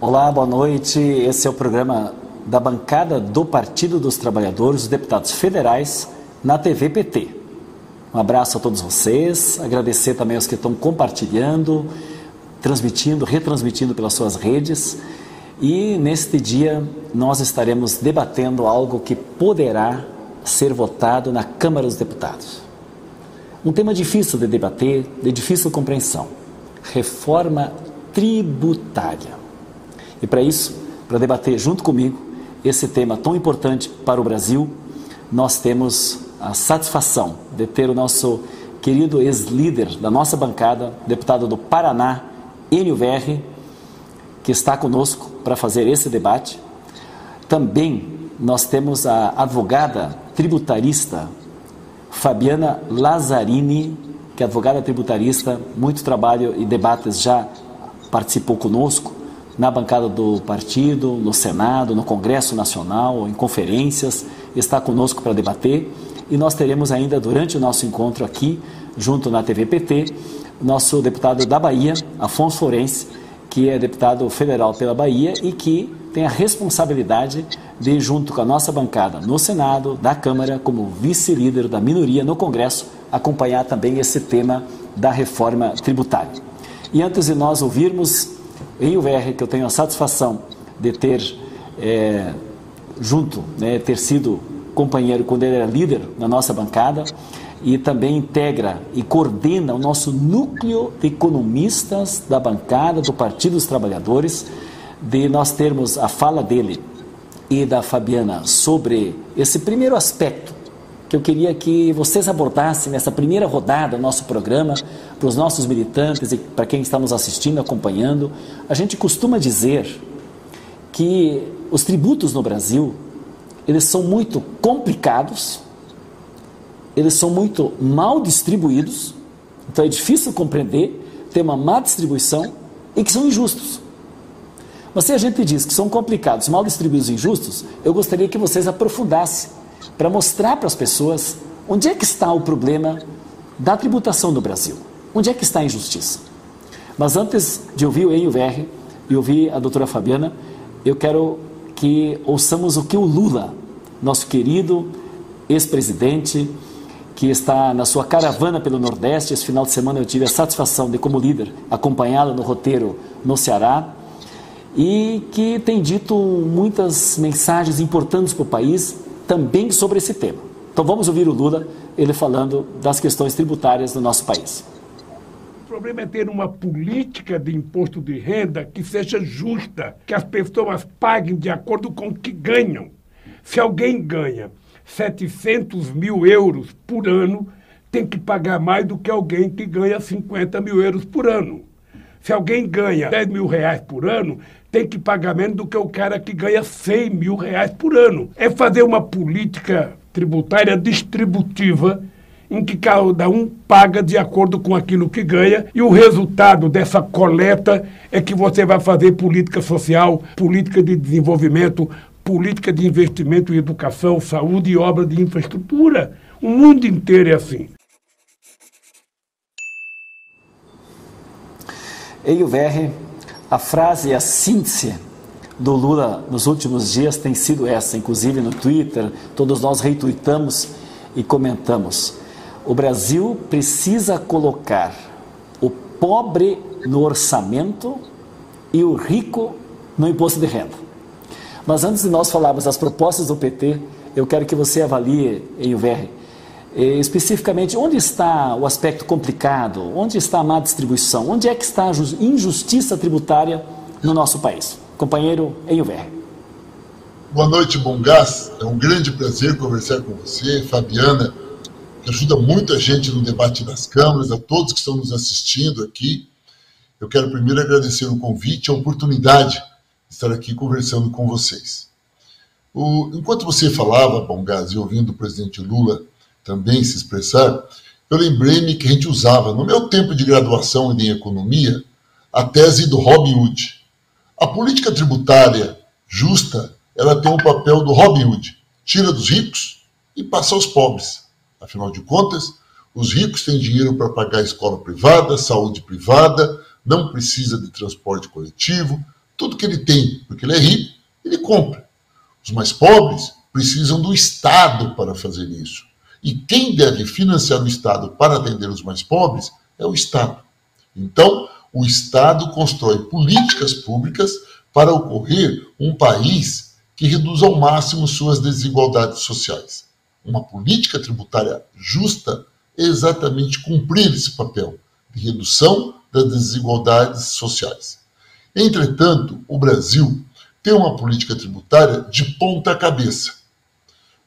Olá, boa noite. Esse é o programa da bancada do Partido dos Trabalhadores, os deputados federais, na TV PT. Um abraço a todos vocês, agradecer também aos que estão compartilhando, transmitindo, retransmitindo pelas suas redes. E neste dia nós estaremos debatendo algo que poderá ser votado na Câmara dos Deputados. Um tema difícil de debater, de difícil compreensão: reforma tributária. E para isso, para debater junto comigo esse tema tão importante para o Brasil, nós temos a satisfação de ter o nosso querido ex-líder da nossa bancada, deputado do Paraná, Enio Verri, que está conosco para fazer esse debate. Também nós temos a advogada tributarista Fabiana Lazzarini, que é advogada tributarista, muito trabalho e debates já participou conosco na bancada do partido, no Senado, no Congresso Nacional, em conferências, está conosco para debater. E nós teremos ainda durante o nosso encontro aqui, junto na TVPT, nosso deputado da Bahia, Afonso Forense, que é deputado federal pela Bahia e que tem a responsabilidade de, junto com a nossa bancada no Senado, da Câmara, como vice-líder da minoria no Congresso, acompanhar também esse tema da reforma tributária. E antes de nós ouvirmos em UVR, que eu tenho a satisfação de ter é, junto, né, ter sido companheiro quando ele era líder na nossa bancada e também integra e coordena o nosso núcleo de economistas da bancada do Partido dos Trabalhadores, de nós termos a fala dele e da Fabiana sobre esse primeiro aspecto que eu queria que vocês abordassem nessa primeira rodada do nosso programa, para os nossos militantes e para quem está nos assistindo, acompanhando. A gente costuma dizer que os tributos no Brasil, eles são muito complicados, eles são muito mal distribuídos, então é difícil compreender, tem uma má distribuição e que são injustos. Mas se a gente diz que são complicados, mal distribuídos e injustos, eu gostaria que vocês aprofundassem para mostrar para as pessoas onde é que está o problema da tributação no Brasil. Onde é que está a injustiça? Mas antes de ouvir o Verri e ouvir a doutora Fabiana, eu quero que ouçamos o que o Lula, nosso querido ex-presidente, que está na sua caravana pelo Nordeste. Esse final de semana eu tive a satisfação de, como líder, acompanhá-lo no roteiro no Ceará e que tem dito muitas mensagens importantes para o país também sobre esse tema. Então vamos ouvir o Lula, ele falando das questões tributárias do nosso país. O problema é ter uma política de imposto de renda que seja justa, que as pessoas paguem de acordo com o que ganham. Se alguém ganha 700 mil euros por ano, tem que pagar mais do que alguém que ganha 50 mil euros por ano. Se alguém ganha 10 mil reais por ano, tem que pagar menos do que o cara que ganha 100 mil reais por ano. É fazer uma política tributária distributiva em que cada um paga de acordo com aquilo que ganha e o resultado dessa coleta é que você vai fazer política social, política de desenvolvimento, política de investimento em educação, saúde e obra de infraestrutura. O mundo inteiro é assim. Eio Verre a frase, a síntese do Lula nos últimos dias tem sido essa, inclusive no Twitter, todos nós retuitamos e comentamos. O Brasil precisa colocar o pobre no orçamento e o rico no imposto de renda. Mas antes de nós falarmos das propostas do PT, eu quero que você avalie, em VR, eh, especificamente, onde está o aspecto complicado? Onde está a má distribuição? Onde é que está a injustiça tributária no nosso país? Companheiro Enhuver. Boa noite, Bom Gás. É um grande prazer conversar com você, Fabiana, que ajuda muita gente no debate das câmaras, a todos que estão nos assistindo aqui. Eu quero primeiro agradecer o convite, a oportunidade de estar aqui conversando com vocês. O, enquanto você falava, Bom Gás, e ouvindo o presidente Lula também se expressar, eu lembrei-me que a gente usava, no meu tempo de graduação em economia, a tese do Robin Hood. A política tributária justa, ela tem o papel do Robin Hood. Tira dos ricos e passa aos pobres. Afinal de contas, Os ricos têm dinheiro para pagar escola privada, saúde privada, não precisa de transporte coletivo, tudo que ele tem, porque ele é rico, ele compra. Os mais pobres precisam do Estado para fazer isso. E quem deve financiar o Estado para atender os mais pobres é o Estado. Então, o Estado constrói políticas públicas para ocorrer um país que reduza ao máximo suas desigualdades sociais. Uma política tributária justa é exatamente cumprir esse papel de redução das desigualdades sociais. Entretanto, o Brasil tem uma política tributária de ponta cabeça.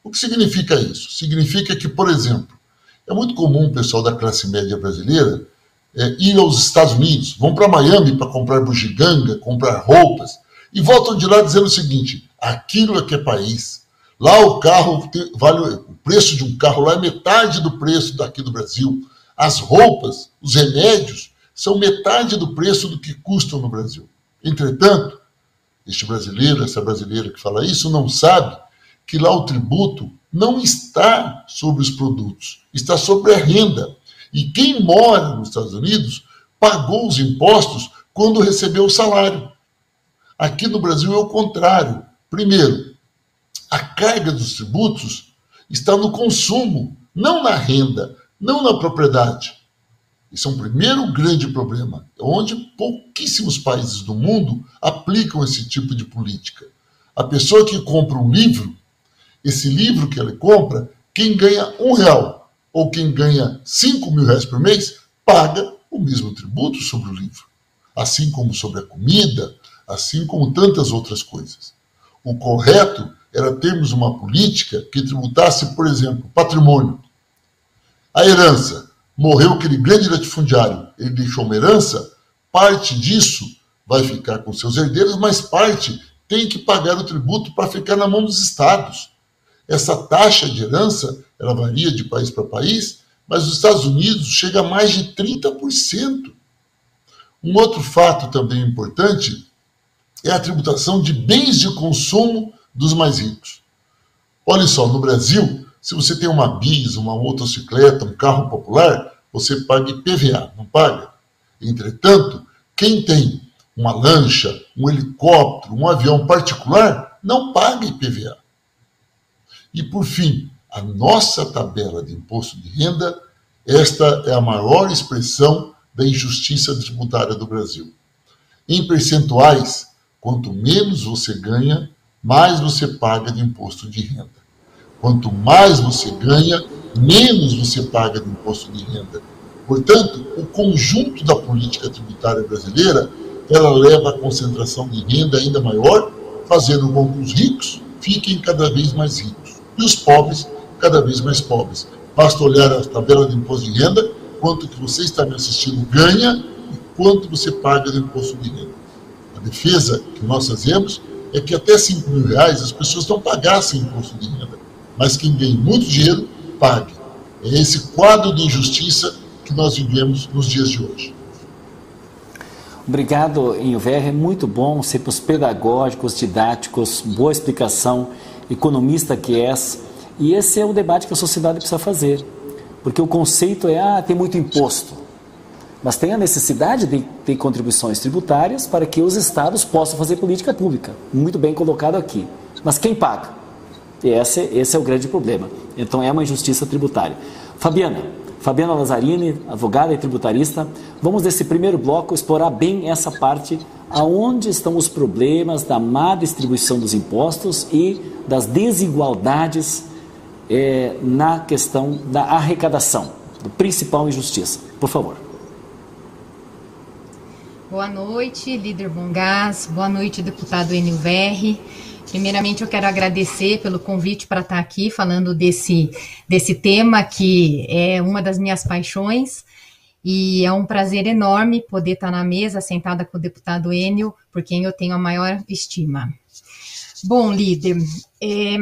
O que significa isso? Significa que, por exemplo, é muito comum o pessoal da classe média brasileira é, ir aos Estados Unidos, vão para Miami para comprar bugiganga, comprar roupas, e voltam de lá dizendo o seguinte: aquilo é que é país. Lá o carro vale o preço de um carro lá é metade do preço daqui do Brasil. As roupas, os remédios são metade do preço do que custam no Brasil. Entretanto, este brasileiro, essa brasileira que fala isso, não sabe que lá o tributo não está sobre os produtos, está sobre a renda. E quem mora nos Estados Unidos pagou os impostos quando recebeu o salário. Aqui no Brasil é o contrário. Primeiro, a carga dos tributos está no consumo, não na renda, não na propriedade. Isso é um primeiro grande problema, onde pouquíssimos países do mundo aplicam esse tipo de política. A pessoa que compra um livro, esse livro que ela compra, quem ganha um real ou quem ganha cinco mil reais por mês, paga o mesmo tributo sobre o livro. Assim como sobre a comida, assim como tantas outras coisas. O correto era termos uma política que tributasse, por exemplo, patrimônio, a herança morreu aquele grande latifundiário, ele deixou uma herança, parte disso vai ficar com seus herdeiros, mas parte tem que pagar o tributo para ficar na mão dos estados. Essa taxa de herança, ela varia de país para país, mas nos Estados Unidos chega a mais de 30%. Um outro fato também importante é a tributação de bens de consumo dos mais ricos. Olha só, no Brasil, se você tem uma bis, uma motocicleta, um carro popular, você paga IPVA, não paga? Entretanto, quem tem uma lancha, um helicóptero, um avião particular, não paga IPVA. E, por fim, a nossa tabela de imposto de renda, esta é a maior expressão da injustiça tributária do Brasil. Em percentuais, quanto menos você ganha, mais você paga de imposto de renda. Quanto mais você ganha, menos você paga de imposto de renda. Portanto, o conjunto da política tributária brasileira, ela leva à concentração de renda ainda maior, fazendo com que os ricos fiquem cada vez mais ricos e os pobres cada vez mais pobres. Basta olhar a tabela de imposto de renda, quanto que você está me assistindo ganha e quanto você paga de imposto de renda. A defesa que nós fazemos é que até 5 mil reais as pessoas não pagassem imposto de renda mas quem ganha muito dinheiro, pague. É esse quadro de injustiça que nós vivemos nos dias de hoje. Obrigado, Inver. É muito bom, sempre pedagógicos, didáticos, boa explicação, economista que és. E esse é o debate que a sociedade precisa fazer. Porque o conceito é, ah, tem muito imposto. Mas tem a necessidade de ter contribuições tributárias para que os estados possam fazer política pública. Muito bem colocado aqui. Mas quem paga? E esse, esse é o grande problema. Então é uma injustiça tributária. Fabiana, Fabiana Lazzarini, advogada e tributarista, vamos nesse primeiro bloco explorar bem essa parte aonde estão os problemas da má distribuição dos impostos e das desigualdades é, na questão da arrecadação, do principal injustiça. Por favor. Boa noite, líder Bongás. Boa noite, deputado Verri. Primeiramente, eu quero agradecer pelo convite para estar aqui falando desse, desse tema que é uma das minhas paixões. E é um prazer enorme poder estar na mesa, sentada com o deputado Enio, por quem eu tenho a maior estima. Bom, líder, é,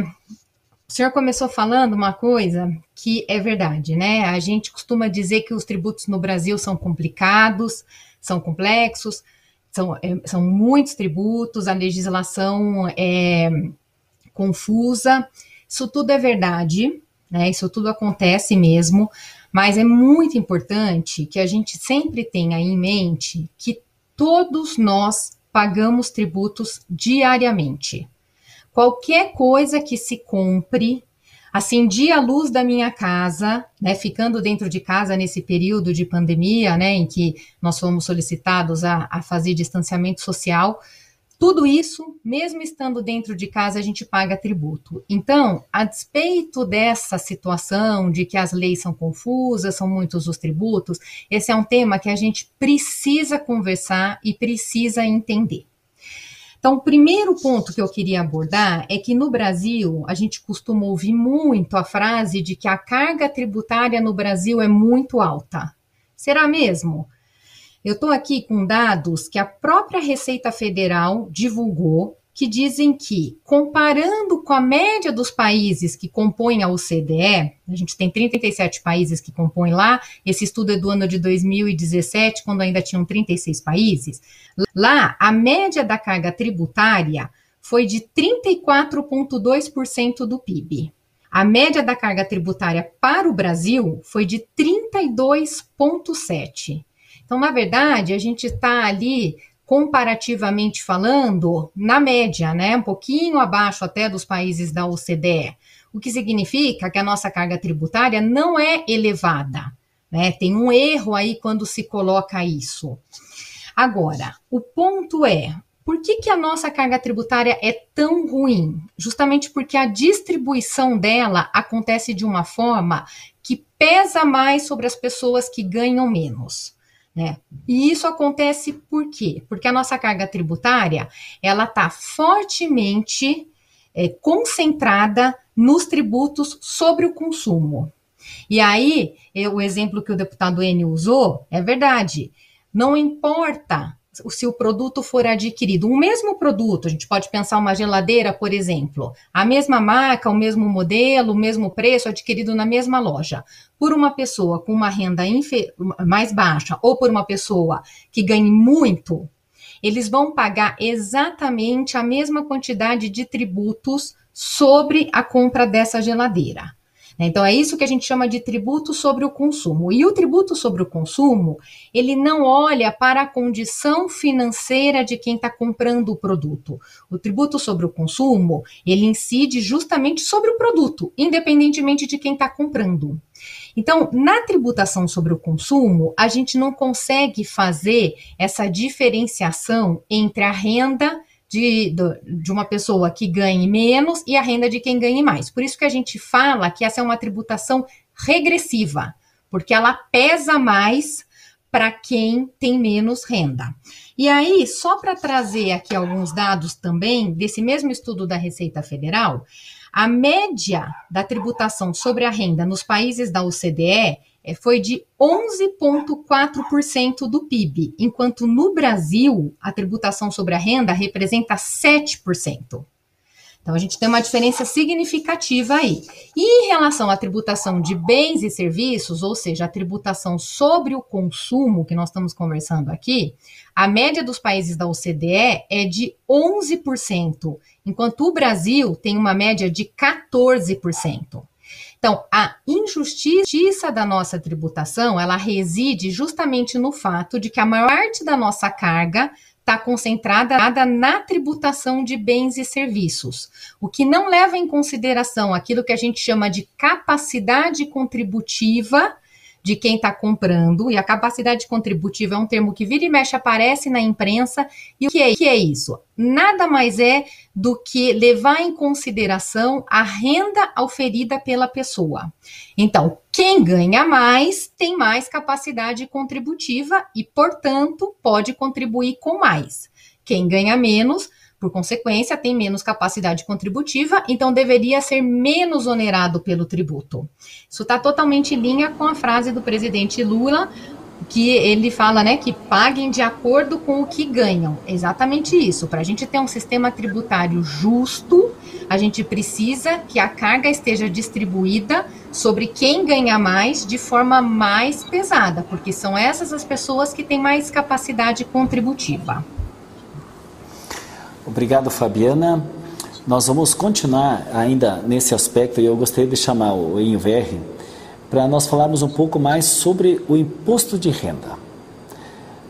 o senhor começou falando uma coisa que é verdade, né? A gente costuma dizer que os tributos no Brasil são complicados, são complexos, são, é, são muitos tributos, a legislação é confusa. Isso tudo é verdade, né? Isso tudo acontece mesmo, Mas é muito importante que a gente sempre tenha em mente que todos nós pagamos tributos diariamente. Qualquer coisa que se compre, acendi a luz da minha casa, né, ficando dentro de casa nesse período de pandemia, né, em que nós fomos solicitados a, a fazer distanciamento social, tudo isso, mesmo estando dentro de casa, a gente paga tributo. Então, a despeito dessa situação de que as leis são confusas, são muitos os tributos, esse é um tema que a gente precisa conversar e precisa entender. Então, o primeiro ponto que eu queria abordar é que no Brasil, a gente costuma ouvir muito a frase de que a carga tributária no Brasil é muito alta. Será mesmo? Eu estou aqui com dados que a própria Receita Federal divulgou, que dizem que, comparando com a média dos países que compõem a OCDE, a gente tem 37 países que compõem lá, esse estudo é do ano de 2017, quando ainda tinham 36 países. Lá, a média da carga tributária foi de 34,2% do PIB. A média da carga tributária para o Brasil foi de 32,7%. Então, na verdade, a gente está ali comparativamente falando, na média, né, um pouquinho abaixo até dos países da OCDE, o que significa que a nossa carga tributária não é elevada, né? Tem um erro aí quando se coloca isso. Agora, o ponto é, por que, que a nossa carga tributária é tão ruim? Justamente porque a distribuição dela acontece de uma forma que pesa mais sobre as pessoas que ganham menos. Né? E isso acontece por quê? Porque a nossa carga tributária ela está fortemente é, concentrada nos tributos sobre o consumo. E aí, o exemplo que o deputado N usou é verdade. Não importa se o produto for adquirido, o mesmo produto, a gente pode pensar uma geladeira, por exemplo, a mesma marca, o mesmo modelo, o mesmo preço adquirido na mesma loja, por uma pessoa com uma renda mais baixa ou por uma pessoa que ganhe muito, eles vão pagar exatamente a mesma quantidade de tributos sobre a compra dessa geladeira. Né? Então, é isso que a gente chama de tributo sobre o consumo. E o tributo sobre o consumo, ele não olha para a condição financeira de quem está comprando o produto. O tributo sobre o consumo, ele incide justamente sobre o produto, independentemente de quem está comprando. Então, na tributação sobre o consumo, a gente não consegue fazer essa diferenciação entre a renda de, de uma pessoa que ganhe menos e a renda de quem ganhe mais. Por isso que a gente fala que essa é uma tributação regressiva, porque ela pesa mais para quem tem menos renda. E aí, só para trazer aqui alguns dados também desse mesmo estudo da Receita Federal, a média da tributação sobre a renda nos países da OCDE foi de 11,4% do PIB, enquanto no Brasil a tributação sobre a renda representa 7%. Então a gente tem uma diferença significativa aí. E em relação à tributação de bens e serviços, ou seja, a tributação sobre o consumo que nós estamos conversando aqui, a média dos países da OCDE é de 11%, enquanto o Brasil tem uma média de 14%. Então, a injustiça da nossa tributação, ela reside justamente no fato de que a maior parte da nossa carga está concentrada na tributação de bens e serviços, o que não leva em consideração aquilo que a gente chama de capacidade contributiva de quem está comprando, e a capacidade contributiva é um termo que vira e mexe aparece na imprensa, e o que é, que é isso? Nada mais é do que levar em consideração a renda oferida pela pessoa. Então, quem ganha mais tem mais capacidade contributiva e, portanto, pode contribuir com mais. Quem ganha menos por consequência, tem menos capacidade contributiva, então deveria ser menos onerado pelo tributo. Isso está totalmente em linha com a frase do presidente Lula, que ele fala, né, que paguem de acordo com o que ganham. Exatamente isso. Para a gente ter um sistema tributário justo, a gente precisa que a carga esteja distribuída sobre quem ganha mais de forma mais pesada, porque são essas as pessoas que têm mais capacidade contributiva. Obrigado, Fabiana. Nós vamos continuar ainda nesse aspecto e eu gostaria de chamar o Verri para nós falarmos um pouco mais sobre o imposto de renda.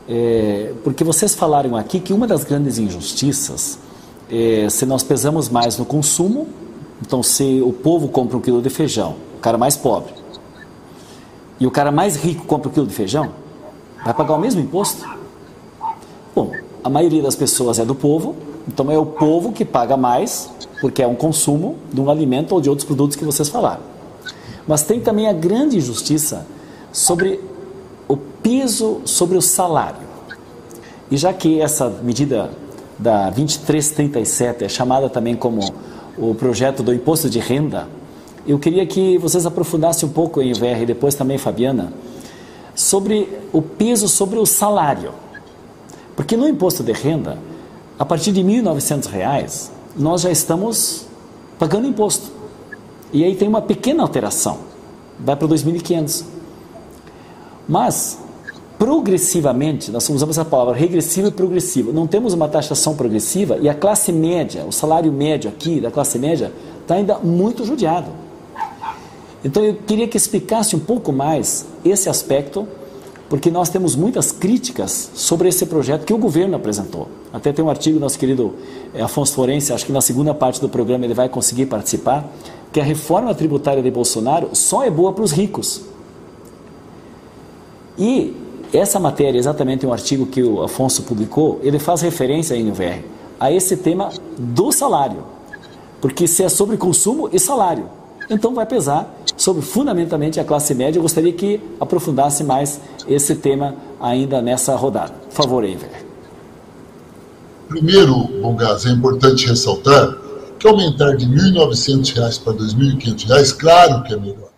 É, porque vocês falaram aqui que uma das grandes injustiças é se nós pesamos mais no consumo, então se o povo compra um quilo de feijão, o cara mais pobre, e o cara mais rico compra um quilo de feijão, vai pagar o mesmo imposto? Bom, a maioria das pessoas é do povo, então é o povo que paga mais, porque é um consumo de um alimento ou de outros produtos que vocês falaram. Mas tem também a grande injustiça sobre o peso sobre o salário. E já que essa medida da 2337 é chamada também como o projeto do imposto de renda, eu queria que vocês aprofundassem um pouco em VR e depois também Fabiana sobre o peso sobre o salário. Porque no imposto de renda, a partir de R$ 1.900, nós já estamos pagando imposto. E aí tem uma pequena alteração, vai para 2.500. Mas, progressivamente, nós usamos essa palavra regressiva e progressiva. Não temos uma taxação progressiva e a classe média, o salário médio aqui da classe média, está ainda muito judiado. Então eu queria que explicasse um pouco mais esse aspecto, porque nós temos muitas críticas sobre esse projeto que o governo apresentou. Até tem um artigo nosso querido eh, Afonso Forense, acho que na segunda parte do programa ele vai conseguir participar, que a reforma tributária de Bolsonaro só é boa para os ricos. E essa matéria, exatamente um artigo que o Afonso publicou, ele faz referência aí no VR a esse tema do salário. Porque se é sobre consumo e salário, então vai pesar sobre fundamentalmente a classe média. Eu gostaria que aprofundasse mais esse tema ainda nessa rodada. Por favor, Enver. Primeiro, Bongás, é importante ressaltar que aumentar de R$ 1.900 para R$ 2.500, claro que é melhor.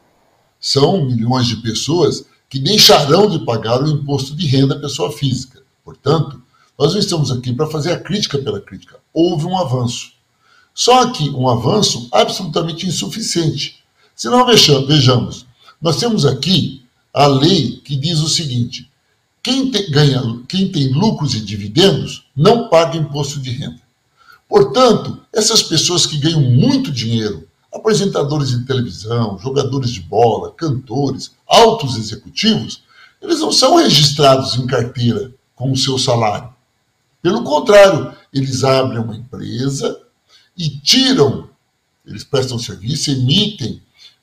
São milhões de pessoas que deixarão de pagar o imposto de renda à pessoa física. Portanto, nós não estamos aqui para fazer a crítica pela crítica. Houve um avanço. Só que um avanço absolutamente insuficiente. Se não vejamos, nós temos aqui a lei que diz o seguinte: quem tem, ganha, quem tem lucros e dividendos não paga imposto de renda. Portanto, essas pessoas que ganham muito dinheiro, apresentadores de televisão, jogadores de bola, cantores, altos executivos, eles não são registrados em carteira com o seu salário. Pelo contrário, eles abrem uma empresa e tiram, eles prestam serviço, emitem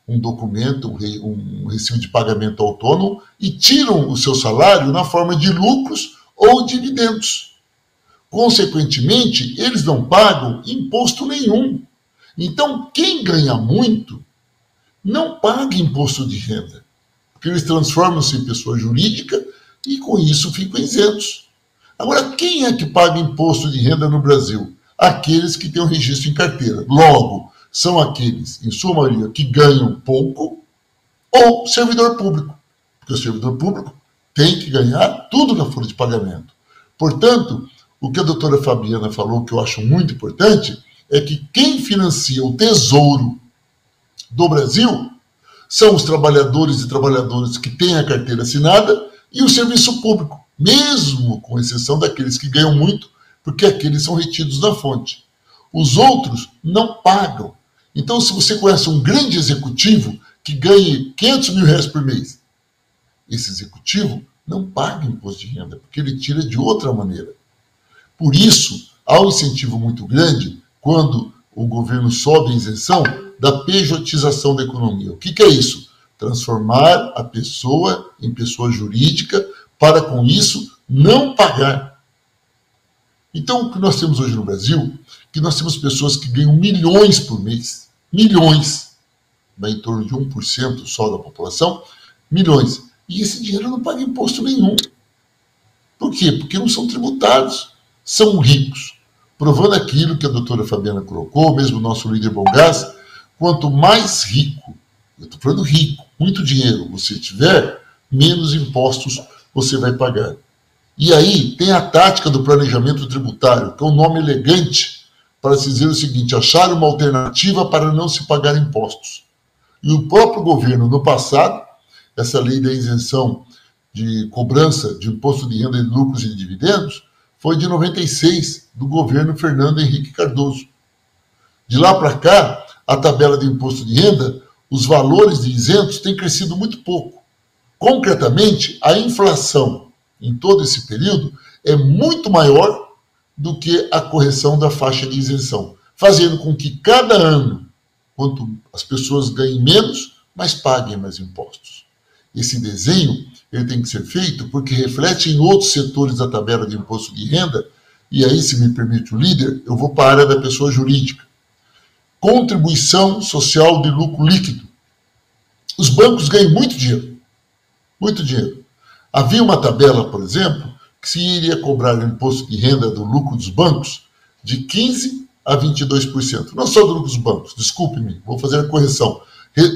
um documento, um recibo de pagamento autônomo e tiram o seu salário na forma de lucros ou dividendos. Consequentemente, eles não pagam imposto nenhum. Então, quem ganha muito não paga imposto de renda, porque eles transformam-se em pessoa jurídica e com isso ficam isentos. Agora, quem é que paga imposto de renda no Brasil? Aqueles que têm o registro em carteira. Logo, são aqueles, em sua maioria, que ganham pouco ou servidor público. Porque o servidor público tem que ganhar tudo na folha de pagamento. Portanto, o que a doutora Fabiana falou, que eu acho muito importante, é que quem financia o tesouro do Brasil são os trabalhadores e trabalhadoras que têm a carteira assinada e o serviço público, mesmo com exceção daqueles que ganham muito, porque aqueles são retidos na fonte. Os outros não pagam. Então, se você conhece um grande executivo que ganhe 500 mil reais por mês, esse executivo não paga imposto de renda, porque ele tira de outra maneira. Por isso, há um incentivo muito grande quando o governo sobe a isenção da pejotização da economia. O que, que é isso? Transformar a pessoa em pessoa jurídica para, com isso, não pagar. Então, o que nós temos hoje no Brasil, que nós temos pessoas que ganham milhões por mês, milhões, né, em torno de 1% só da população, milhões. E esse dinheiro não paga imposto nenhum. Por quê? Porque não são tributados, são ricos. Provando aquilo que a doutora Fabiana colocou, mesmo o nosso líder Bongás, quanto mais rico, eu estou falando rico, muito dinheiro você tiver, menos impostos você vai pagar. E aí tem a tática do planejamento tributário, que é um nome elegante para se dizer o seguinte: achar uma alternativa para não se pagar impostos. E o próprio governo, no passado, essa lei da isenção de cobrança de imposto de renda de lucros e dividendos foi de 96, do governo Fernando Henrique Cardoso. De lá para cá, a tabela de imposto de renda, os valores de isentos têm crescido muito pouco. Concretamente, a inflação em todo esse período é muito maior do que a correção da faixa de isenção, fazendo com que cada ano, quanto as pessoas ganhem menos, mais paguem mais impostos. Esse desenho ele tem que ser feito porque reflete em outros setores da tabela de imposto de renda, e aí, se me permite o líder, eu vou para a área da pessoa jurídica. Contribuição social de lucro líquido. Os bancos ganham muito dinheiro. Muito dinheiro. Havia uma tabela, por exemplo, que se iria cobrar o imposto de renda do lucro dos bancos de 15% a 22%. Não só do lucro dos bancos, desculpe-me, vou fazer a correção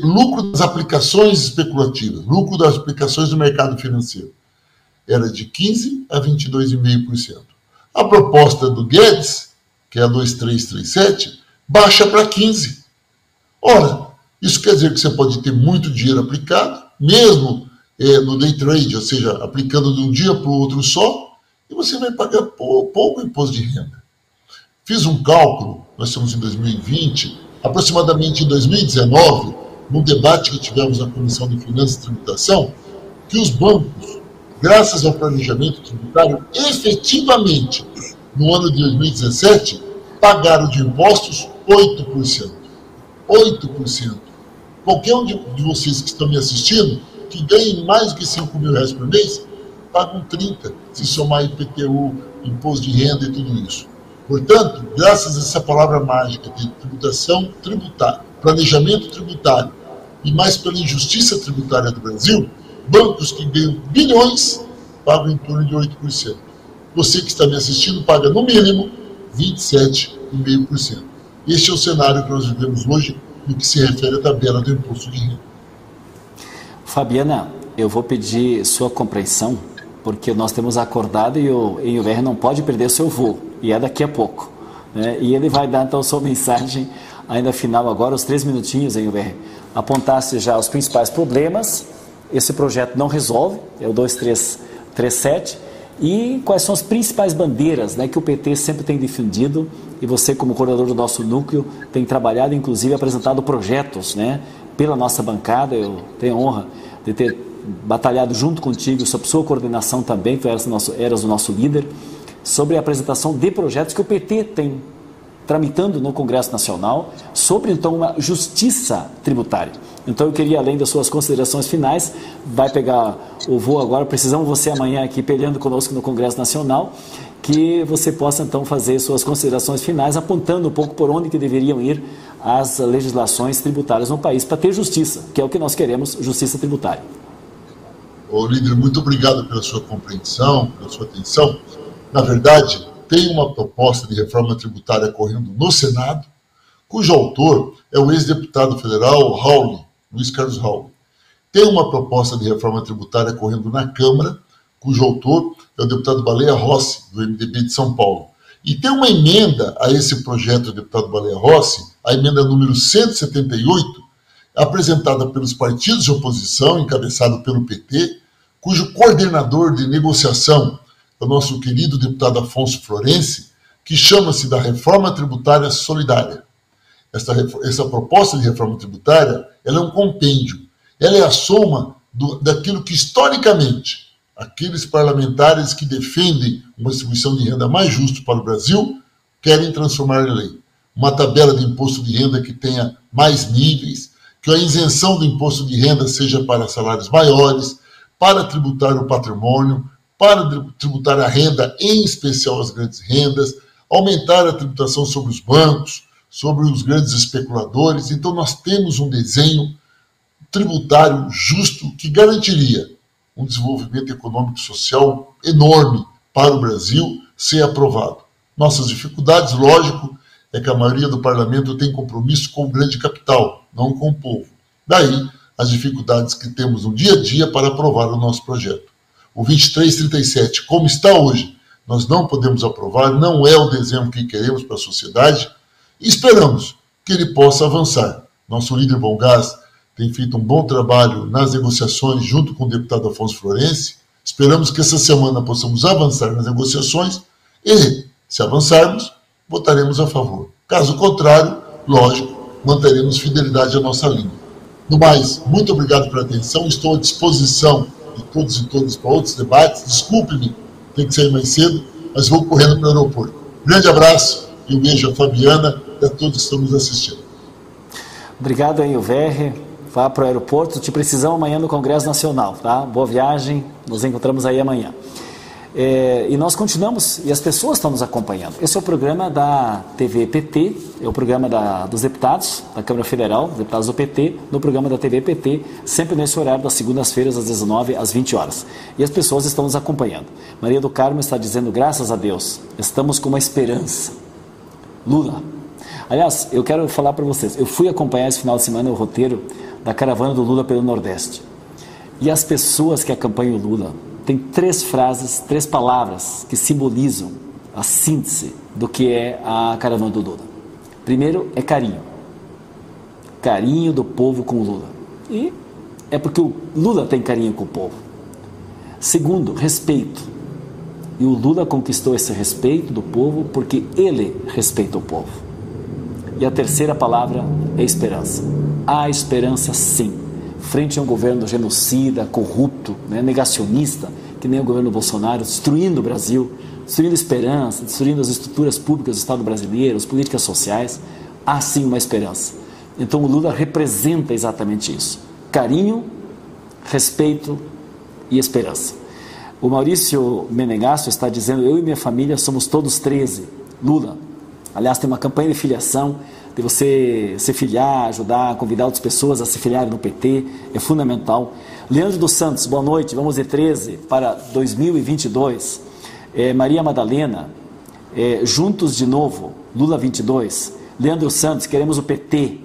lucro das aplicações especulativas, lucro das aplicações do mercado financeiro, era de 15% a 22,5%. A proposta do Guedes, que é a 2337, baixa para 15%. Ora, isso quer dizer que você pode ter muito dinheiro aplicado, mesmo no day trade, ou seja, aplicando de um dia para o outro só, e você vai pagar pouco imposto de renda. Fiz um cálculo, nós estamos em 2020, aproximadamente em 2019, no debate que tivemos na Comissão de Finanças e Tributação, que os bancos, graças ao planejamento tributário, efetivamente, no ano de 2017, pagaram de impostos 8%. 8%. Qualquer um de, vocês que estão me assistindo, que ganhe mais que 5 mil reais por mês, pagam 30, se somar IPTU, imposto de renda e tudo isso. Portanto, graças a essa palavra mágica de tributação tributária, planejamento tributário e mais pela injustiça tributária do Brasil, bancos que ganham bilhões pagam em torno de 8%. Você que está me assistindo paga no mínimo 27,5%. Este é o cenário que nós vivemos hoje no que se refere à tabela do imposto de renda. Fabiana, eu vou pedir sua compreensão, porque nós temos acordado e o EUR não pode perder seu voo, e é daqui a pouco. Né? E ele vai dar então sua mensagem ainda final agora, os três minutinhos, EUR apontasse já os principais problemas. Esse projeto não resolve, é o 2337. E quais são as principais bandeiras né, que o PT sempre tem defendido e você, como coordenador do nosso núcleo, tem trabalhado, inclusive apresentado projetos né, pela nossa bancada. Eu tenho honra de ter batalhado junto contigo, sob sua coordenação também, tu eras, nosso, eras o nosso líder, sobre a apresentação de projetos que o PT tem tramitando no Congresso Nacional sobre então uma justiça tributária. Então eu queria, além das suas considerações finais, vai pegar o voo agora, precisamos você amanhã aqui peleando conosco no Congresso Nacional, que você possa então fazer suas considerações finais, apontando um pouco por onde que deveriam ir as legislações tributárias no país para ter justiça, que é o que nós queremos, justiça tributária. Ô líder, muito obrigado pela sua compreensão, pela sua atenção. Na verdade, tem uma proposta de reforma tributária correndo no Senado, cujo autor é o ex-deputado federal Raul, Luiz Carlos Raul. Tem uma proposta de reforma tributária correndo na Câmara, cujo autor é o deputado Baleia Rossi, do MDB de São Paulo. E tem uma emenda a esse projeto do deputado Baleia Rossi, a emenda número 178, apresentada pelos partidos de oposição, encabeçado pelo PT, cujo coordenador de negociação o nosso querido deputado Afonso Florenci, que chama-se da Reforma Tributária Solidária. Essa, essa proposta de reforma tributária ela é um compêndio. Ela é a soma do, daquilo que, historicamente, aqueles parlamentares que defendem uma distribuição de renda mais justa para o Brasil querem transformar em lei. Uma tabela de imposto de renda que tenha mais níveis, que a isenção do imposto de renda seja para salários maiores, para tributar o patrimônio, para tributar a renda, em especial as grandes rendas, aumentar a tributação sobre os bancos, sobre os grandes especuladores. Então, nós temos um desenho tributário justo que garantiria um desenvolvimento econômico e social enorme para o Brasil ser aprovado. Nossas dificuldades, lógico, é que a maioria do parlamento tem compromisso com o grande capital, não com o povo. Daí as dificuldades que temos no dia a dia para aprovar o nosso projeto o 2337, como está hoje, nós não podemos aprovar, não é o desenho que queremos para a sociedade, e esperamos que ele possa avançar. Nosso líder Bom Gás tem feito um bom trabalho nas negociações junto com o deputado Afonso Florenci. Esperamos que essa semana possamos avançar nas negociações e, se avançarmos, votaremos a favor. Caso contrário, lógico, manteremos fidelidade à nossa linha. No mais, muito obrigado pela atenção. Estou à disposição de todos e todas para outros debates. Desculpe-me, tem que sair mais cedo, mas vou correndo para o aeroporto. Grande abraço e um beijo a Fabiana e a todos que estão nos assistindo. Obrigado aí, VR. Vá para o aeroporto. Te precisamos amanhã no Congresso Nacional, tá? Boa viagem. Nos encontramos aí amanhã. É, e nós continuamos, e as pessoas estão nos acompanhando. Esse é o programa da TV PT, é o programa da, dos deputados da Câmara Federal, deputados do PT, no programa da TV PT, sempre nesse horário das segundas-feiras, às 19 às 20 horas. E as pessoas estão nos acompanhando. Maria do Carmo está dizendo, graças a Deus, estamos com uma esperança. Lula. Aliás, eu quero falar para vocês, eu fui acompanhar esse final de semana o roteiro da caravana do Lula pelo Nordeste. E as pessoas que acompanham o Lula tem três frases, três palavras que simbolizam a síntese do que é a caravana do Lula. Primeiro é carinho. Carinho do povo com o Lula. E é porque o Lula tem carinho com o povo. Segundo, respeito. E o Lula conquistou esse respeito do povo porque ele respeita o povo. E a terceira palavra é esperança. Há esperança sim frente a um governo genocida, corrupto, né, negacionista, que nem o governo Bolsonaro, destruindo o Brasil, destruindo a esperança, destruindo as estruturas públicas do Estado brasileiro, as políticas sociais, há sim uma esperança. Então o Lula representa exatamente isso: carinho, respeito e esperança. O Maurício Menegasso está dizendo: eu e minha família somos todos 13. Lula. Aliás, tem uma campanha de filiação de você se filiar, ajudar, convidar outras pessoas a se filiarem no PT, é fundamental. Leandro dos Santos, boa noite, vamos de 13 para 2022. É, Maria Madalena, é, juntos de novo, Lula 22. Leandro Santos, queremos o PT.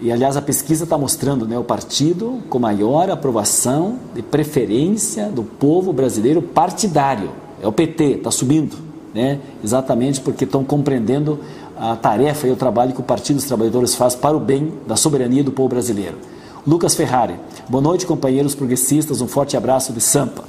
E aliás, a pesquisa está mostrando né, o partido com maior aprovação e preferência do povo brasileiro partidário. É o PT, está subindo, né? exatamente porque estão compreendendo a tarefa e o trabalho que o Partido dos Trabalhadores faz para o bem da soberania do povo brasileiro. Lucas Ferrari, boa noite, companheiros progressistas, um forte abraço de Sampa.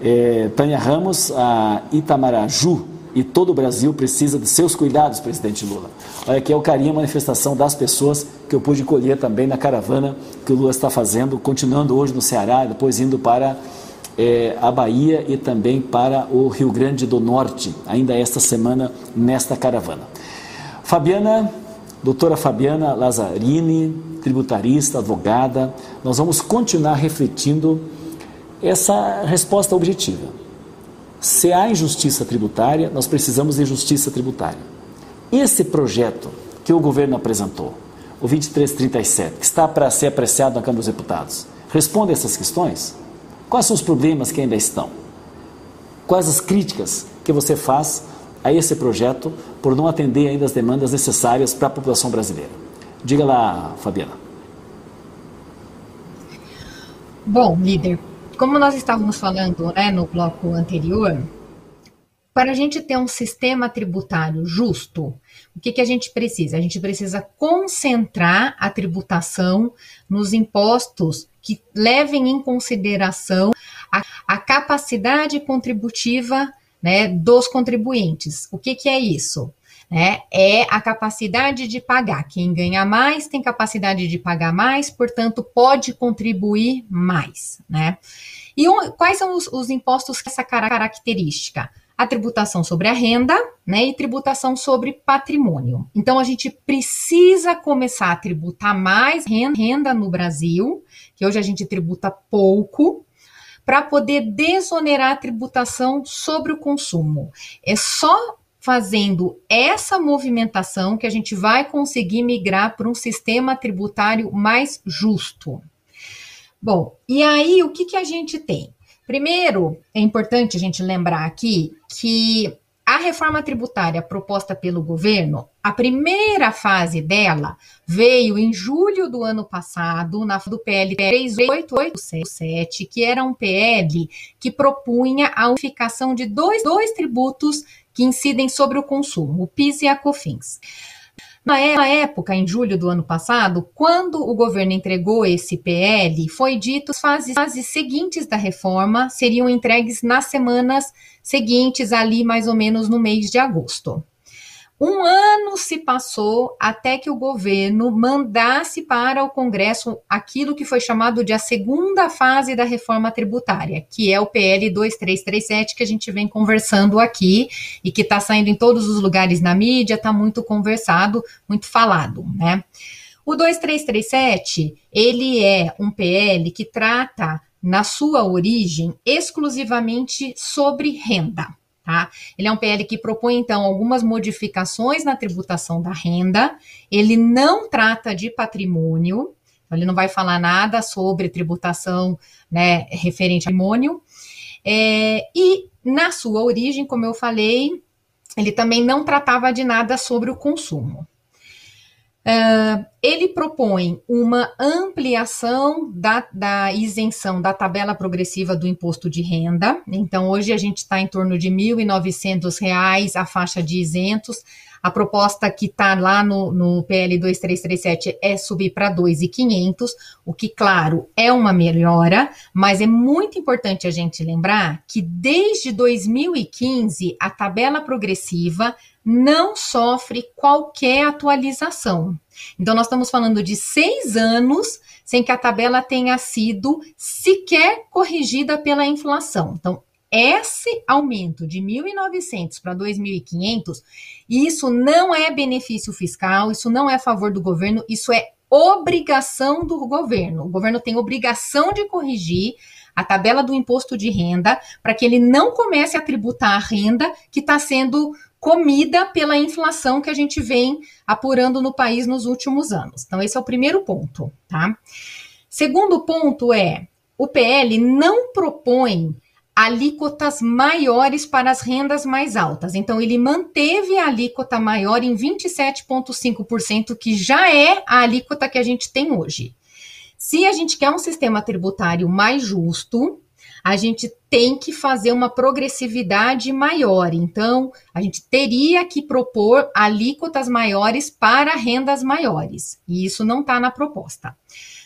É, Tânia Ramos, a Itamaraju e todo o Brasil precisa de seus cuidados, presidente Lula. Olha aqui é o carinho, a manifestação das pessoas que eu pude colher também na caravana que o Lula está fazendo, continuando hoje no Ceará, depois indo para é, a Bahia e também para o Rio Grande do Norte, ainda esta semana, nesta caravana. Fabiana, doutora Fabiana Lazzarini, tributarista, advogada, nós vamos continuar refletindo essa resposta objetiva. Se há injustiça tributária, nós precisamos de justiça tributária. Esse projeto que o governo apresentou, o 2337, que está para ser apreciado na Câmara dos Deputados, responde essas questões? Quais são os problemas que ainda estão? Quais as críticas que você faz a esse projeto por não atender ainda as demandas necessárias para a população brasileira. Diga lá, Fabiana. Bom, líder, como nós estávamos falando né, no bloco anterior, para a gente ter um sistema tributário justo, o que, que a gente precisa? A gente precisa concentrar a tributação nos impostos que levem em consideração a, a capacidade contributiva né, dos contribuintes. O que, que é isso? É, é a capacidade de pagar. Quem ganha mais tem capacidade de pagar mais, portanto, pode contribuir mais. Né? E um, quais são os, os impostos com essa característica? A tributação sobre a renda, né, e tributação sobre patrimônio. Então a gente precisa começar a tributar mais renda no Brasil, que hoje a gente tributa pouco, para poder desonerar a tributação sobre o consumo. É só fazendo essa movimentação que a gente vai conseguir migrar para um sistema tributário mais justo. Bom, e aí o que, que a gente tem? Primeiro, é importante a gente lembrar aqui que a reforma tributária proposta pelo governo, a primeira fase dela veio em julho do ano passado, na do PL 3887, que era um PL que propunha a unificação de dois, dois tributos que incidem sobre o consumo, o PIS e a COFINS. Na época, em julho do ano passado, quando o governo entregou esse PL, foi dito que as fases, fases seguintes da reforma seriam entregues nas semanas seguintes, ali mais ou menos no mês de agosto. Um ano se passou até que o governo mandasse para o Congresso aquilo que foi chamado de a segunda fase da reforma tributária, que é o PL 2337, que a gente vem conversando aqui e que está saindo em todos os lugares na mídia, está muito conversado, muito falado, né? O 2337, ele é um PL que trata, na sua origem, exclusivamente sobre renda. Tá? Ele é um PL que propõe, então, algumas modificações na tributação da renda. Ele não trata de patrimônio, então ele não vai falar nada sobre tributação né, referente ao patrimônio. É, e, na sua origem, como eu falei, ele também não tratava de nada sobre o consumo. Uh, ele propõe uma ampliação da, da, isenção da tabela progressiva do imposto de renda. Então, hoje a gente está em torno de R$ 1.900 a faixa de isentos. A proposta que está lá no, no PL 2337 é subir para 2.500, o que, claro, é uma melhora, mas é muito importante a gente lembrar que desde 2015 a tabela progressiva não sofre qualquer atualização. Então, nós estamos falando de seis anos sem que a tabela tenha sido sequer corrigida pela inflação. Então, esse aumento de 1.900 para 2.500, isso não é benefício fiscal, isso não é a favor do governo, isso é obrigação do governo. O governo tem obrigação de corrigir a tabela do imposto de renda para que ele não comece a tributar a renda que está sendo comida pela inflação que a gente vem apurando no país nos últimos anos. Então, esse é o primeiro ponto, tá? Segundo ponto é: o PL não propõe alíquotas maiores para as rendas mais altas. Então, ele manteve a alíquota maior em 27,5%, que já é a alíquota que a gente tem hoje. Se a gente quer um sistema tributário mais justo, a gente tem que fazer uma progressividade maior. Então, a gente teria que propor alíquotas maiores para rendas maiores. E isso não está na proposta.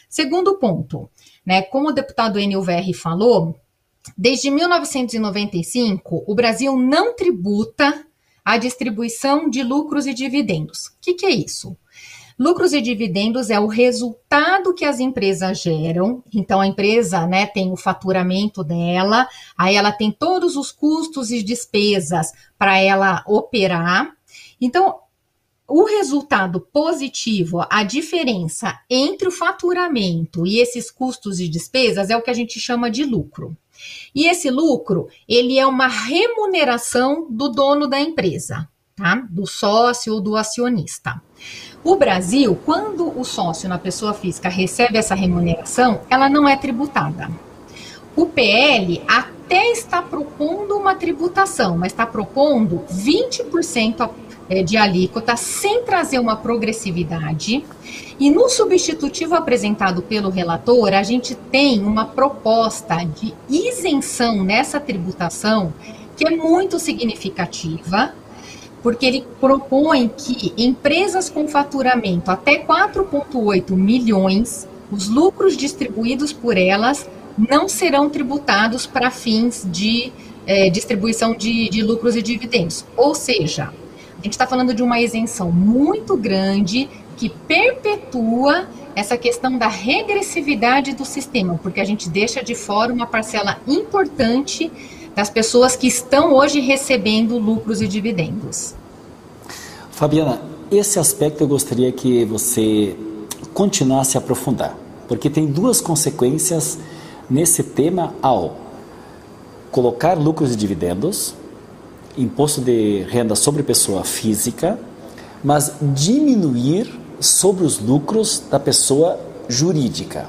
Segundo ponto, né? Como o deputado Enio Verri falou, desde 1995, o Brasil não tributa a distribuição de lucros e dividendos. O que, que é isso? Lucros e dividendos é o resultado que as empresas geram. Então, a empresa né, tem o faturamento dela, aí ela tem todos os custos e despesas para ela operar. Então, o resultado positivo, a diferença entre o faturamento e esses custos e despesas é o que a gente chama de lucro. E esse lucro, ele é uma remuneração do dono da empresa, tá? Do sócio ou do acionista. O Brasil, quando o sócio na pessoa física recebe essa remuneração, ela não é tributada. O PL até está propondo uma tributação, mas está propondo 20% é, de alíquota sem trazer uma progressividade. E no substitutivo apresentado pelo relator, a gente tem uma proposta de isenção nessa tributação que é muito significativa, porque ele propõe que empresas com faturamento até 4,8 milhões, os lucros distribuídos por elas não serão tributados para fins de é, distribuição de, de lucros e dividendos. Ou seja, a gente está falando de uma isenção muito grande que perpetua essa questão da regressividade do sistema, porque a gente deixa de fora uma parcela importante das pessoas que estão hoje recebendo lucros e dividendos. Fabiana, esse aspecto eu gostaria que você continuasse a aprofundar, porque tem duas consequências nesse tema ao colocar lucros e dividendos, imposto de renda sobre pessoa física, mas diminuir sobre os lucros da pessoa jurídica.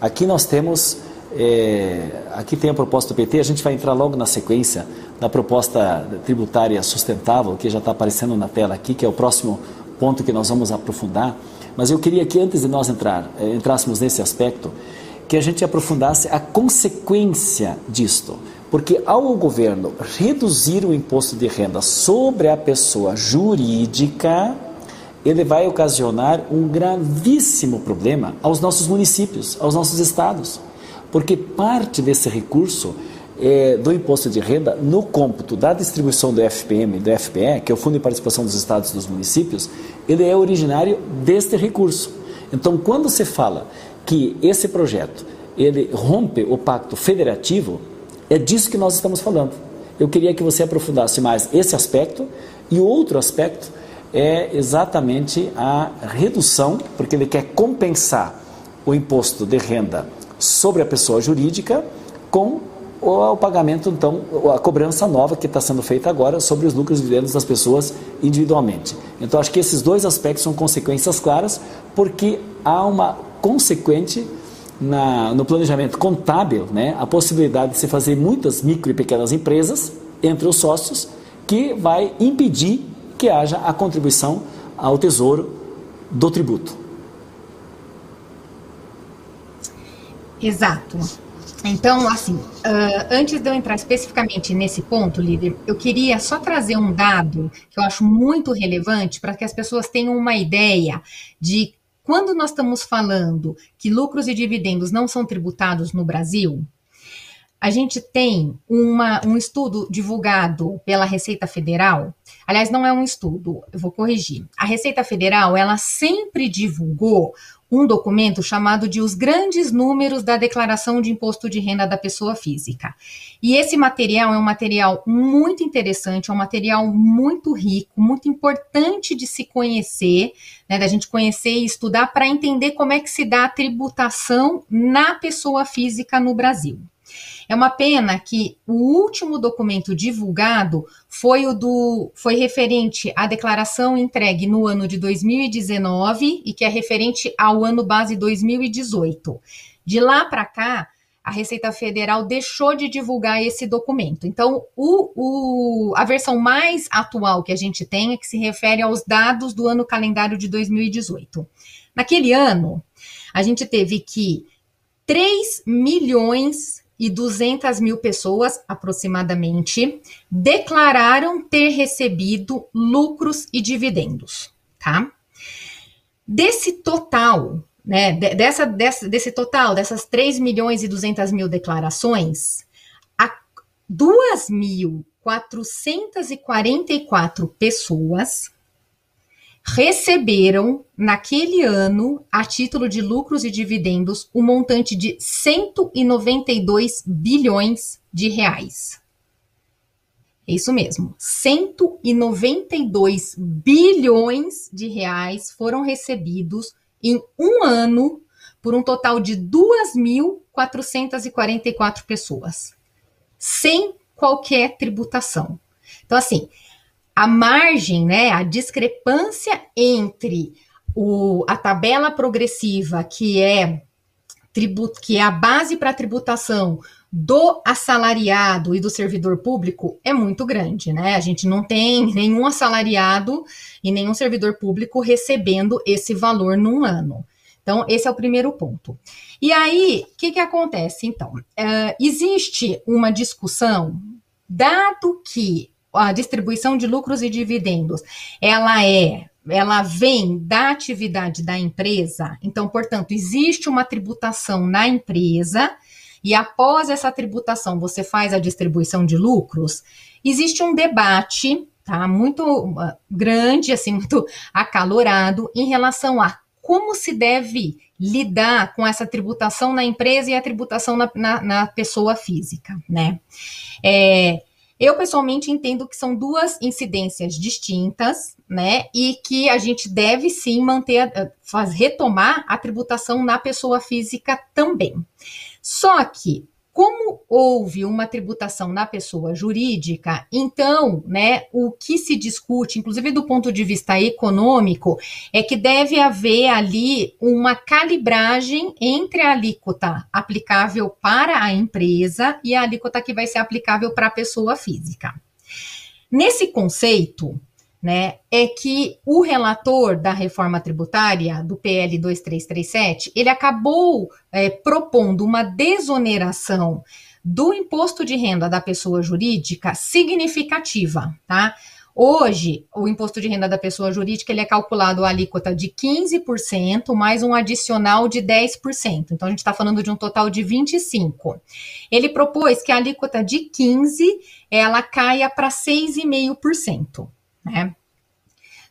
Aqui nós temos é, aqui tem a proposta do PT, a gente vai entrar logo na sequência da proposta tributária sustentável, que já está aparecendo na tela aqui, que é o próximo ponto que nós vamos aprofundar. Mas eu queria que antes de nós entrar, é, entrássemos nesse aspecto, que a gente aprofundasse a consequência disto. Porque ao o governo reduzir o imposto de renda sobre a pessoa jurídica, ele vai ocasionar um gravíssimo problema aos nossos municípios, aos nossos estados porque parte desse recurso é, do imposto de renda no cômputo da distribuição do FPM, do FPE, que é o Fundo de Participação dos Estados e dos Municípios, ele é originário deste recurso. Então, quando se fala que esse projeto ele rompe o pacto federativo, é disso que nós estamos falando. Eu queria que você aprofundasse mais esse aspecto e outro aspecto é exatamente a redução, porque ele quer compensar o imposto de renda sobre a pessoa jurídica com o pagamento, então, a cobrança nova que está sendo feita agora sobre os lucros e dividendos das pessoas individualmente. Então, acho que esses dois aspectos são consequências claras, porque há uma consequente na, no planejamento contábil né, a possibilidade de se fazer muitas micro e pequenas empresas entre os sócios, que vai impedir que haja a contribuição ao tesouro do tributo. Exato. Então, assim, uh, antes de eu entrar especificamente nesse ponto, líder, eu queria só trazer um dado que eu acho muito relevante para que as pessoas tenham uma ideia de quando nós estamos falando que lucros e dividendos não são tributados no Brasil, a gente tem uma, um estudo divulgado pela Receita Federal. Aliás, não é um estudo, eu vou corrigir. A Receita Federal, ela sempre divulgou um documento chamado de Os Grandes Números da Declaração de Imposto de Renda da Pessoa Física. E esse material é um material muito interessante, é um material muito rico, muito importante de se conhecer, né, da gente conhecer e estudar para entender como é que se dá a tributação na pessoa física no Brasil. É uma pena que o último documento divulgado foi o do foi referente à declaração entregue no ano de 2019 e que é referente ao ano base 2018. De lá para cá, a Receita Federal deixou de divulgar esse documento. Então, o, o, a versão mais atual que a gente tem é que se refere aos dados do ano calendário de 2018. Naquele ano, a gente teve que 3 milhões e 200 mil pessoas, aproximadamente, declararam ter recebido lucros e dividendos, tá? Desse total, né, dessa, dessa, desse total, dessas 3 milhões e 200 mil declarações, 2.444 pessoas receberam naquele ano, a título de lucros e dividendos, o um montante de 192 bilhões de reais. É isso mesmo, 192 bilhões de reais foram recebidos em um ano por um total de 2.444 pessoas, sem qualquer tributação. Então, assim, a margem, né, a discrepância entre o, a tabela progressiva, que é tributo, que é a base para tributação do assalariado e do servidor público é muito grande, né? A gente não tem nenhum assalariado e nenhum servidor público recebendo esse valor num ano. Então, esse é o primeiro ponto. E aí, o que, que acontece? Então, uh, existe uma discussão, dado que a distribuição de lucros e dividendos, ela é ela vem da atividade da empresa, então, portanto, existe uma tributação na empresa, e após essa tributação você faz a distribuição de lucros, existe um debate, tá, muito uh, grande, assim, muito acalorado em relação a como se deve lidar com essa tributação na empresa e a tributação na, na, na pessoa física, né? É, eu, pessoalmente, entendo que são duas incidências distintas, né? E que a gente deve sim manter, faz, retomar a tributação na pessoa física também. Só que como houve uma tributação na pessoa jurídica, então, né, o que se discute, inclusive do ponto de vista econômico, é que deve haver ali uma calibragem entre a alíquota aplicável para a empresa e a alíquota que vai ser aplicável para a pessoa física. Nesse conceito, né, é que o relator da reforma tributária do PL 2337, ele acabou é, propondo uma desoneração do imposto de renda da pessoa jurídica significativa, tá? Hoje, o imposto de renda da pessoa jurídica ele é calculado a alíquota de 15% mais um adicional de 10%. Então, a gente está falando de um total de 25%. Ele propôs que a alíquota de 15% ela caia para 6,5%. Né?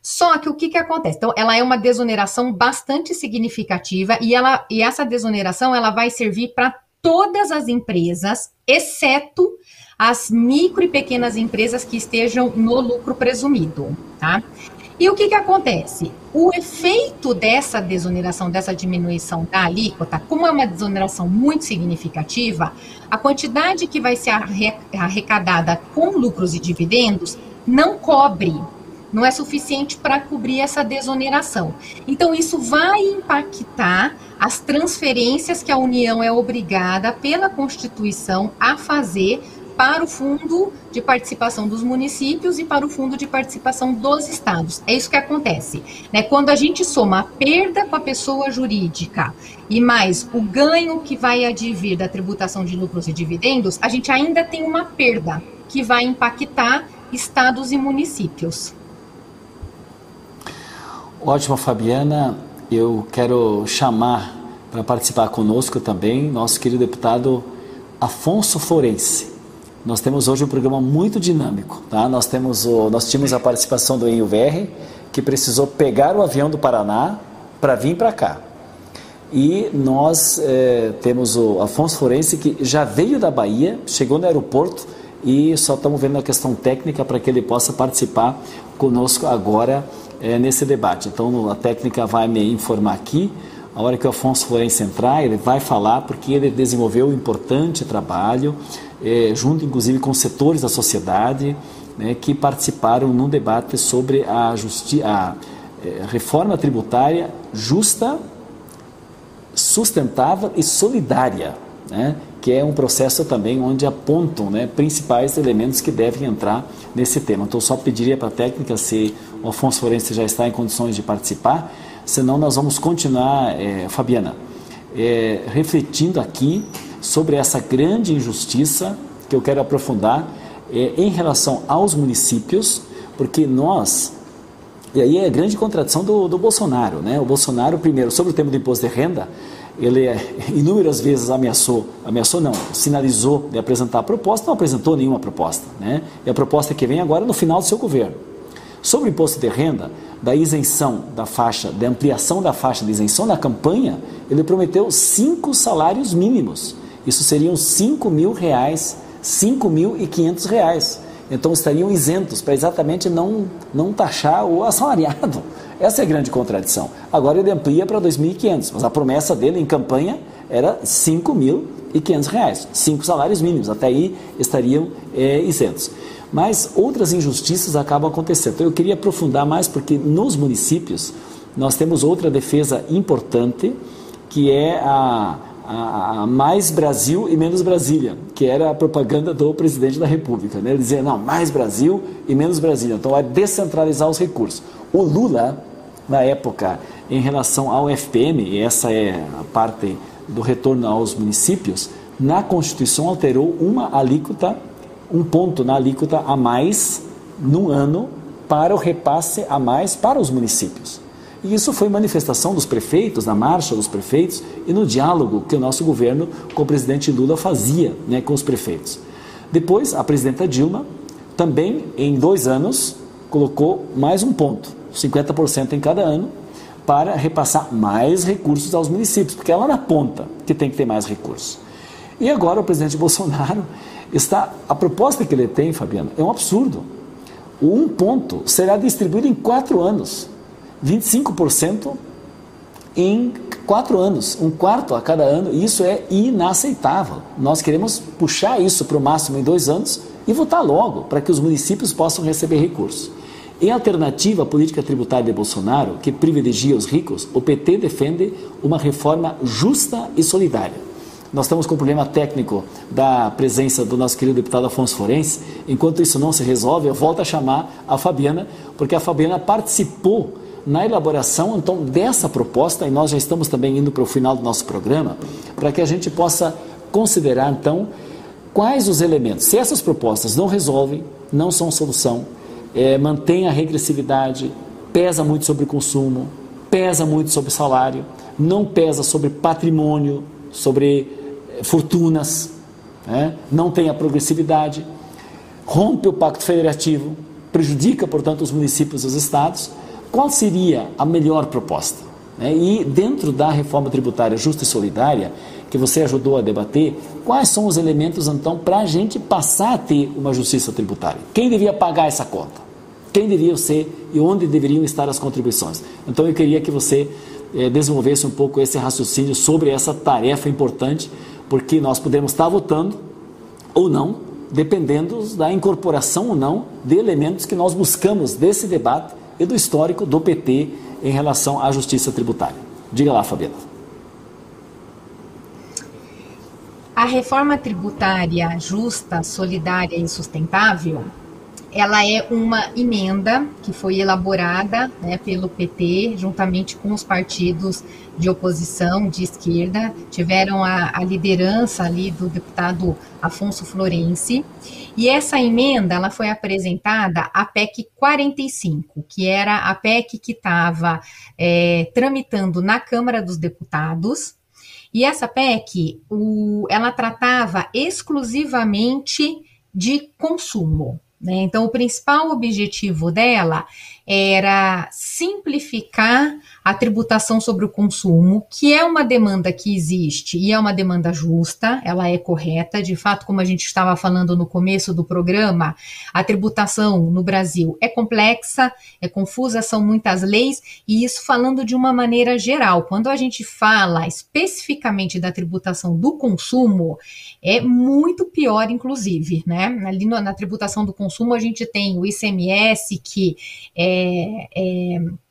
Só que o que, que acontece? Então, ela é uma desoneração bastante significativa e, ela, e essa desoneração ela vai servir para todas as empresas, exceto as micro e pequenas empresas que estejam no lucro presumido, tá? E o que, que acontece? O efeito dessa desoneração, dessa diminuição da alíquota, como é uma desoneração muito significativa, a quantidade que vai ser arrecadada com lucros e dividendos não cobre, não é suficiente para cobrir essa desoneração. Então, isso vai impactar as transferências que a União é obrigada pela Constituição a fazer para o fundo de participação dos municípios e para o fundo de participação dos estados. É isso que acontece. Né? Quando a gente soma a perda com a pessoa jurídica e mais o ganho que vai advir da tributação de lucros e dividendos, a gente ainda tem uma perda que vai impactar estados e municípios. Ótimo, Fabiana. Eu quero chamar para participar conosco também nosso querido deputado Afonso Forense nós temos hoje um programa muito dinâmico, tá? Nós temos o, nós tínhamos a participação do ENUVR, que precisou pegar o avião do Paraná para vir para cá. E nós é, temos o Afonso Forense, que já veio da Bahia, chegou no aeroporto e só estamos vendo a questão técnica para que ele possa participar conosco agora é, nesse debate. Então a técnica vai me informar aqui. A hora que o Afonso Forense entrar, ele vai falar porque ele desenvolveu um importante trabalho é, junto inclusive com setores da sociedade né, que participaram num debate sobre a, a é, reforma tributária justa, sustentável e solidária, né, que é um processo também onde apontam né, principais elementos que devem entrar nesse tema. Então, só pediria para a técnica se o Afonso Forense já está em condições de participar, senão nós vamos continuar, é, Fabiana, é, refletindo aqui sobre essa grande injustiça que eu quero aprofundar é, em relação aos municípios, porque nós, e aí é a grande contradição do, do Bolsonaro, né? O Bolsonaro, primeiro, sobre o tema do imposto de renda, ele é, inúmeras vezes ameaçou, ameaçou não, sinalizou de apresentar a proposta, não apresentou nenhuma proposta, né? E a proposta que vem agora é no final do seu governo. Sobre o imposto de renda, da isenção da faixa, da ampliação da faixa de isenção na campanha, ele prometeu cinco salários mínimos. Isso seriam 5 mil reais, 5.500 reais. Então estariam isentos para exatamente não, não taxar o assalariado. Essa é a grande contradição. Agora ele amplia para 2.500, mas a promessa dele em campanha era 5.500 reais, cinco salários mínimos. Até aí estariam é, isentos. Mas outras injustiças acabam acontecendo. Então eu queria aprofundar mais porque nos municípios nós temos outra defesa importante que é a a, a, mais Brasil e menos Brasília, que era a propaganda do presidente da República. Né? Ele dizia, não, mais Brasil e menos Brasília. Então, vai descentralizar os recursos. O Lula, na época, em relação ao FPM, e essa é a parte do retorno aos municípios, na Constituição alterou uma alíquota, um ponto na alíquota a mais no ano para o repasse a mais para os municípios. E isso foi manifestação dos prefeitos, na marcha dos prefeitos e no diálogo que o nosso governo com o presidente Lula fazia né, com os prefeitos. Depois, a presidenta Dilma também, em dois anos, colocou mais um ponto, 50% em cada ano, para repassar mais recursos aos municípios, porque é lá na ponta que tem que ter mais recursos. E agora o presidente Bolsonaro está. A proposta que ele tem, Fabiano, é um absurdo. O um ponto será distribuído em quatro anos. 25% em quatro anos, um quarto a cada ano, e isso é inaceitável. Nós queremos puxar isso para o máximo em dois anos e votar logo, para que os municípios possam receber recursos. Em alternativa à política tributária de Bolsonaro, que privilegia os ricos, o PT defende uma reforma justa e solidária. Nós estamos com um problema técnico da presença do nosso querido deputado Afonso Forense. Enquanto isso não se resolve, eu volto a chamar a Fabiana, porque a Fabiana participou na elaboração então dessa proposta, e nós já estamos também indo para o final do nosso programa, para que a gente possa considerar então quais os elementos. Se essas propostas não resolvem, não são solução, é, mantém a regressividade, pesa muito sobre o consumo, pesa muito sobre salário, não pesa sobre patrimônio, sobre é, fortunas, né? não tem a progressividade, rompe o pacto federativo, prejudica, portanto, os municípios e os estados. Qual seria a melhor proposta? Né? E dentro da reforma tributária justa e solidária, que você ajudou a debater, quais são os elementos então para a gente passar a ter uma justiça tributária? Quem devia pagar essa conta? Quem devia ser e onde deveriam estar as contribuições? Então eu queria que você eh, desenvolvesse um pouco esse raciocínio sobre essa tarefa importante, porque nós podemos estar votando ou não, dependendo da incorporação ou não de elementos que nós buscamos desse debate e do histórico do PT em relação à justiça tributária. Diga lá, Fabiana. A reforma tributária justa, solidária e sustentável, ela é uma emenda que foi elaborada né, pelo PT, juntamente com os partidos de oposição de esquerda, tiveram a, a, liderança ali do deputado Afonso Florenci, e essa emenda ela foi apresentada à PEC 45, que era a PEC que estava é, tramitando na Câmara dos Deputados, e essa PEC, o, ela tratava exclusivamente de consumo. Né? Então, o principal objetivo dela era simplificar a tributação sobre o consumo, que é uma demanda que existe e é uma demanda justa, ela é correta. De fato, como a gente estava falando no começo do programa, a tributação no Brasil é complexa, é confusa, são muitas leis, e isso falando de uma maneira geral. Quando a gente fala especificamente da tributação do consumo, é muito pior, inclusive, né? Ali na tributação do consumo, a gente tem o ICMS, que é, é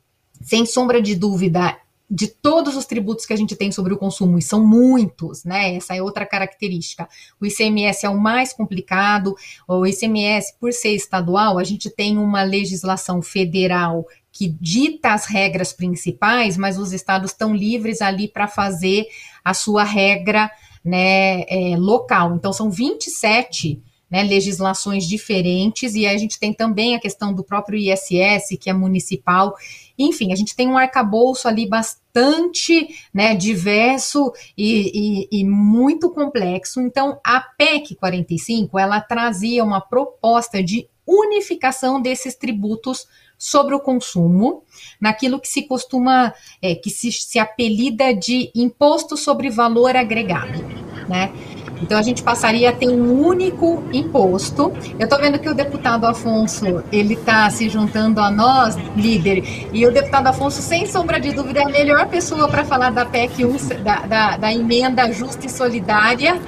sem sombra de dúvida, de todos os tributos que a gente tem sobre o consumo, e são muitos, né? Essa é outra característica. O ICMS é o mais complicado, o ICMS, por ser estadual, a gente tem uma legislação federal que dita as regras principais, mas os estados estão livres ali para fazer a sua regra né, é, local. Então, são 27 né, legislações diferentes, e a gente tem também a questão do próprio ISS, que é municipal. Enfim, a gente tem um arcabouço ali bastante né, diverso e, e, e muito complexo. Então, a PEC 45, ela trazia uma proposta de unificação desses tributos sobre o consumo, naquilo que se costuma, é, que se, se apelida de imposto sobre valor agregado, né? Então a gente passaria a ter um único imposto. Eu estou vendo que o deputado Afonso ele está se juntando a nós, líder, e o deputado Afonso, sem sombra de dúvida, é a melhor pessoa para falar da PEC 1, da, da, da emenda justa e solidária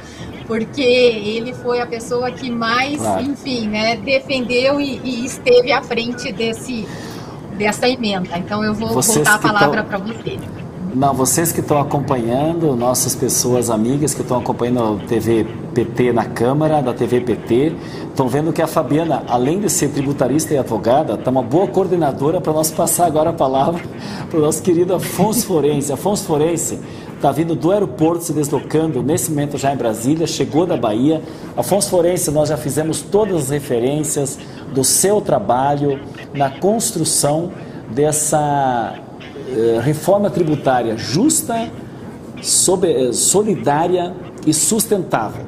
porque ele foi a pessoa que mais, claro. enfim, né, defendeu e, e, esteve à frente desse, dessa emenda. Então eu vou Vocês voltar a palavra para você. Não, vocês que estão acompanhando, nossas pessoas amigas que estão acompanhando a TV PT na Câmara, da TV PT, estão vendo que a Fabiana, além de ser tributarista e advogada, está uma boa coordenadora para nós passar agora a palavra para o nosso querido Afonso Forense. Afonso Forense está vindo do aeroporto, se deslocando, nesse momento já em Brasília, chegou da Bahia. Afonso Forense, nós já fizemos todas as referências do seu trabalho na construção dessa reforma tributária justa, eh, solidária e sustentável.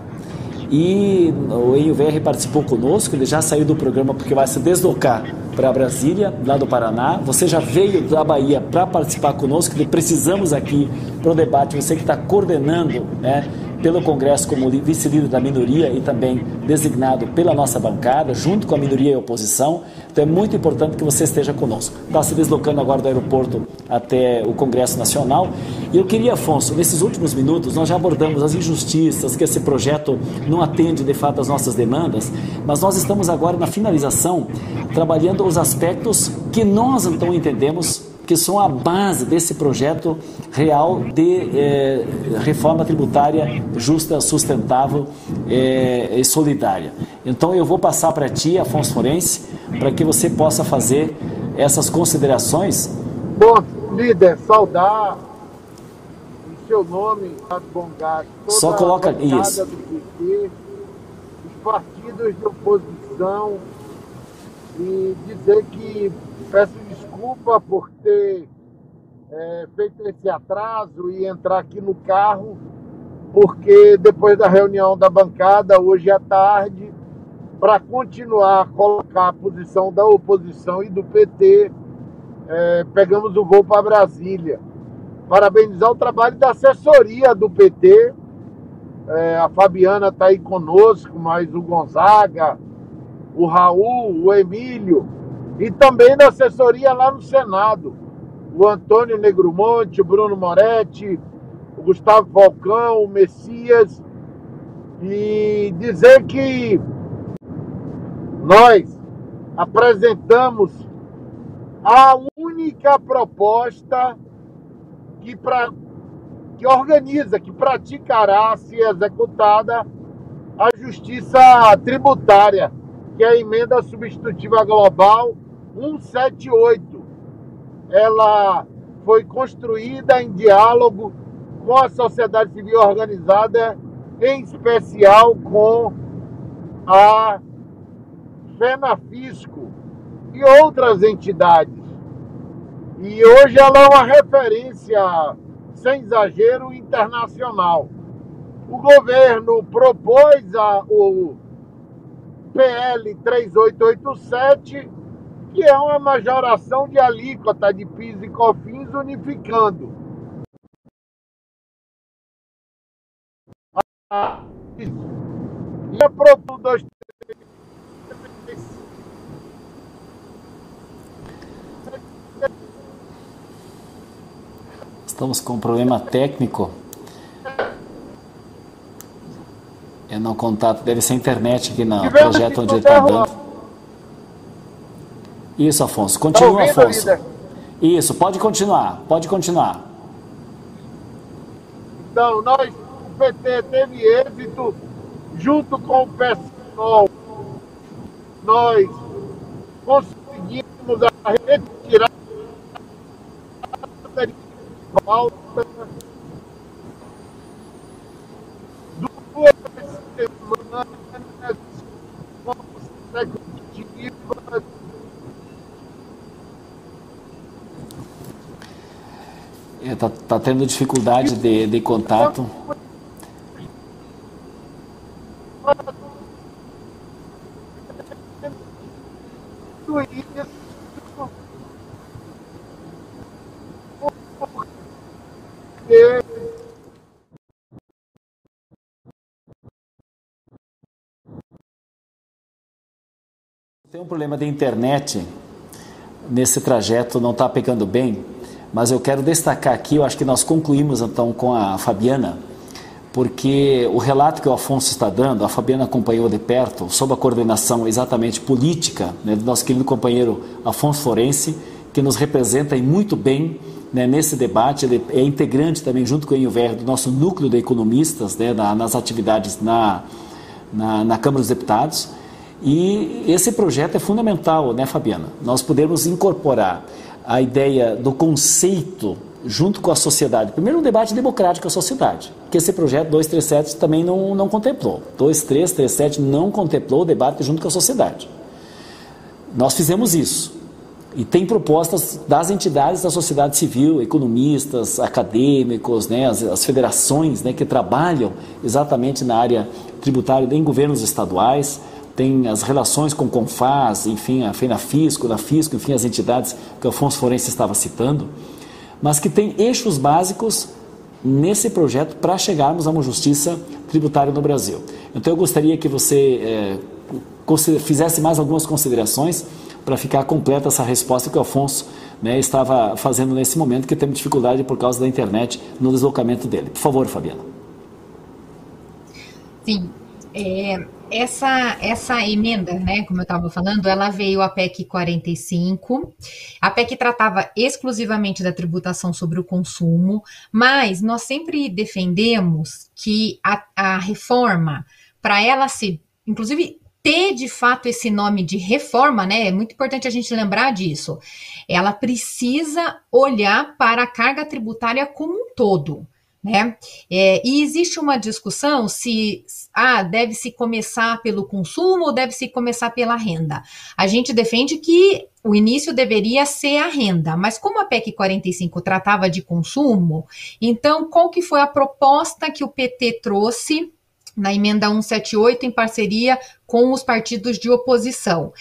E o EIUVR participou conosco, ele já saiu do programa porque vai se deslocar para Brasília, lá do Paraná. Você já veio da Bahia para participar conosco, precisamos aqui para o debate, você que está coordenando né, pelo Congresso como vice-líder da minoria e também designado pela nossa bancada, junto com a minoria e a oposição. Então é muito importante que você esteja conosco. Está se deslocando agora do aeroporto até o Congresso Nacional. E eu queria, Afonso, nesses últimos minutos, nós já abordamos as injustiças, que esse projeto não atende de fato às nossas demandas, mas nós estamos agora na finalização, trabalhando os aspectos que nós então entendemos que são a base desse projeto real de eh, reforma tributária justa, sustentável eh, e solidária. Então eu vou passar para ti, Afonso Forense, para que você possa fazer essas considerações. Bom, líder, saudar em seu nome, Bongás, Só coloca isso. PT, os partidos de oposição e dizer que peço desculpa por ter é, feito esse atraso e entrar aqui no carro, porque depois da reunião da bancada, hoje à tarde, para continuar a colocar a posição da oposição e do PT, é, pegamos o voo para Brasília. Parabenizar o trabalho da assessoria do PT. É, a Fabiana está aí conosco, mas o Gonzaga, o Raul, o Emílio, e também da assessoria lá no Senado. O Antônio Negromonte, o Bruno Moretti, o Gustavo Falcão, o Messias. E dizer que nós apresentamos a única proposta que, pra, que organiza, que praticará, se executada, a justiça tributária, que é a emenda substitutiva global 178. Ela foi construída em diálogo com a sociedade civil organizada, em especial com a FENAFISCO e outras entidades. E hoje ela é uma referência, sem exagero, internacional. O governo propôs a, o PL 3887, que é uma majoração de alíquota de PIS e COFINS unificando. E a proposta Estamos com um problema técnico. É no contato, deve ser internet aqui no projeto onde ele está dando. Isso, Afonso. Continua, tá Afonso. Isso, pode continuar, pode continuar. Então, nós, o PT teve êxito junto com o PSOL. Nós conseguimos retirar falta duas semanas consecutivas Está é, tá tendo dificuldade de, de contato. Tem um problema de internet nesse trajeto, não está pegando bem, mas eu quero destacar aqui, eu acho que nós concluímos então com a Fabiana, porque o relato que o Afonso está dando, a Fabiana acompanhou de perto, sob a coordenação exatamente política né, do nosso querido companheiro Afonso Florense, que nos representa e muito bem né, nesse debate. Ele é integrante também, junto com o Enilver, do nosso núcleo de economistas né, na, nas atividades na, na, na Câmara dos Deputados. E esse projeto é fundamental, né, Fabiana? Nós podemos incorporar a ideia do conceito junto com a sociedade. Primeiro, um debate democrático com a sociedade, que esse projeto 237 também não, não contemplou. 2337 não contemplou o debate junto com a sociedade. Nós fizemos isso. E tem propostas das entidades da sociedade civil, economistas, acadêmicos, né, as, as federações né, que trabalham exatamente na área tributária em governos estaduais tem as relações com Confaz, enfim, a FENAFISCO, da Fisco, enfim, as entidades que o Afonso Forense estava citando, mas que tem eixos básicos nesse projeto para chegarmos a uma justiça tributária no Brasil. Então eu gostaria que você é, fizesse mais algumas considerações para ficar completa essa resposta que o Afonso né, estava fazendo nesse momento, que temos dificuldade por causa da internet no deslocamento dele. Por favor, Fabiana. Sim. É, essa, essa emenda, né, como eu estava falando, ela veio a PEC 45. A PEC tratava exclusivamente da tributação sobre o consumo, mas nós sempre defendemos que a, a reforma, para ela se, inclusive, ter de fato esse nome de reforma, né? É muito importante a gente lembrar disso. Ela precisa olhar para a carga tributária como um todo Né? É, e existe uma discussão se ah, deve-se começar pelo consumo ou deve-se começar pela renda. A gente defende que o início deveria ser a renda, mas como a PEC 45 tratava de consumo, então qual que foi a proposta que o PT trouxe na emenda 178 em parceria com os partidos de oposição?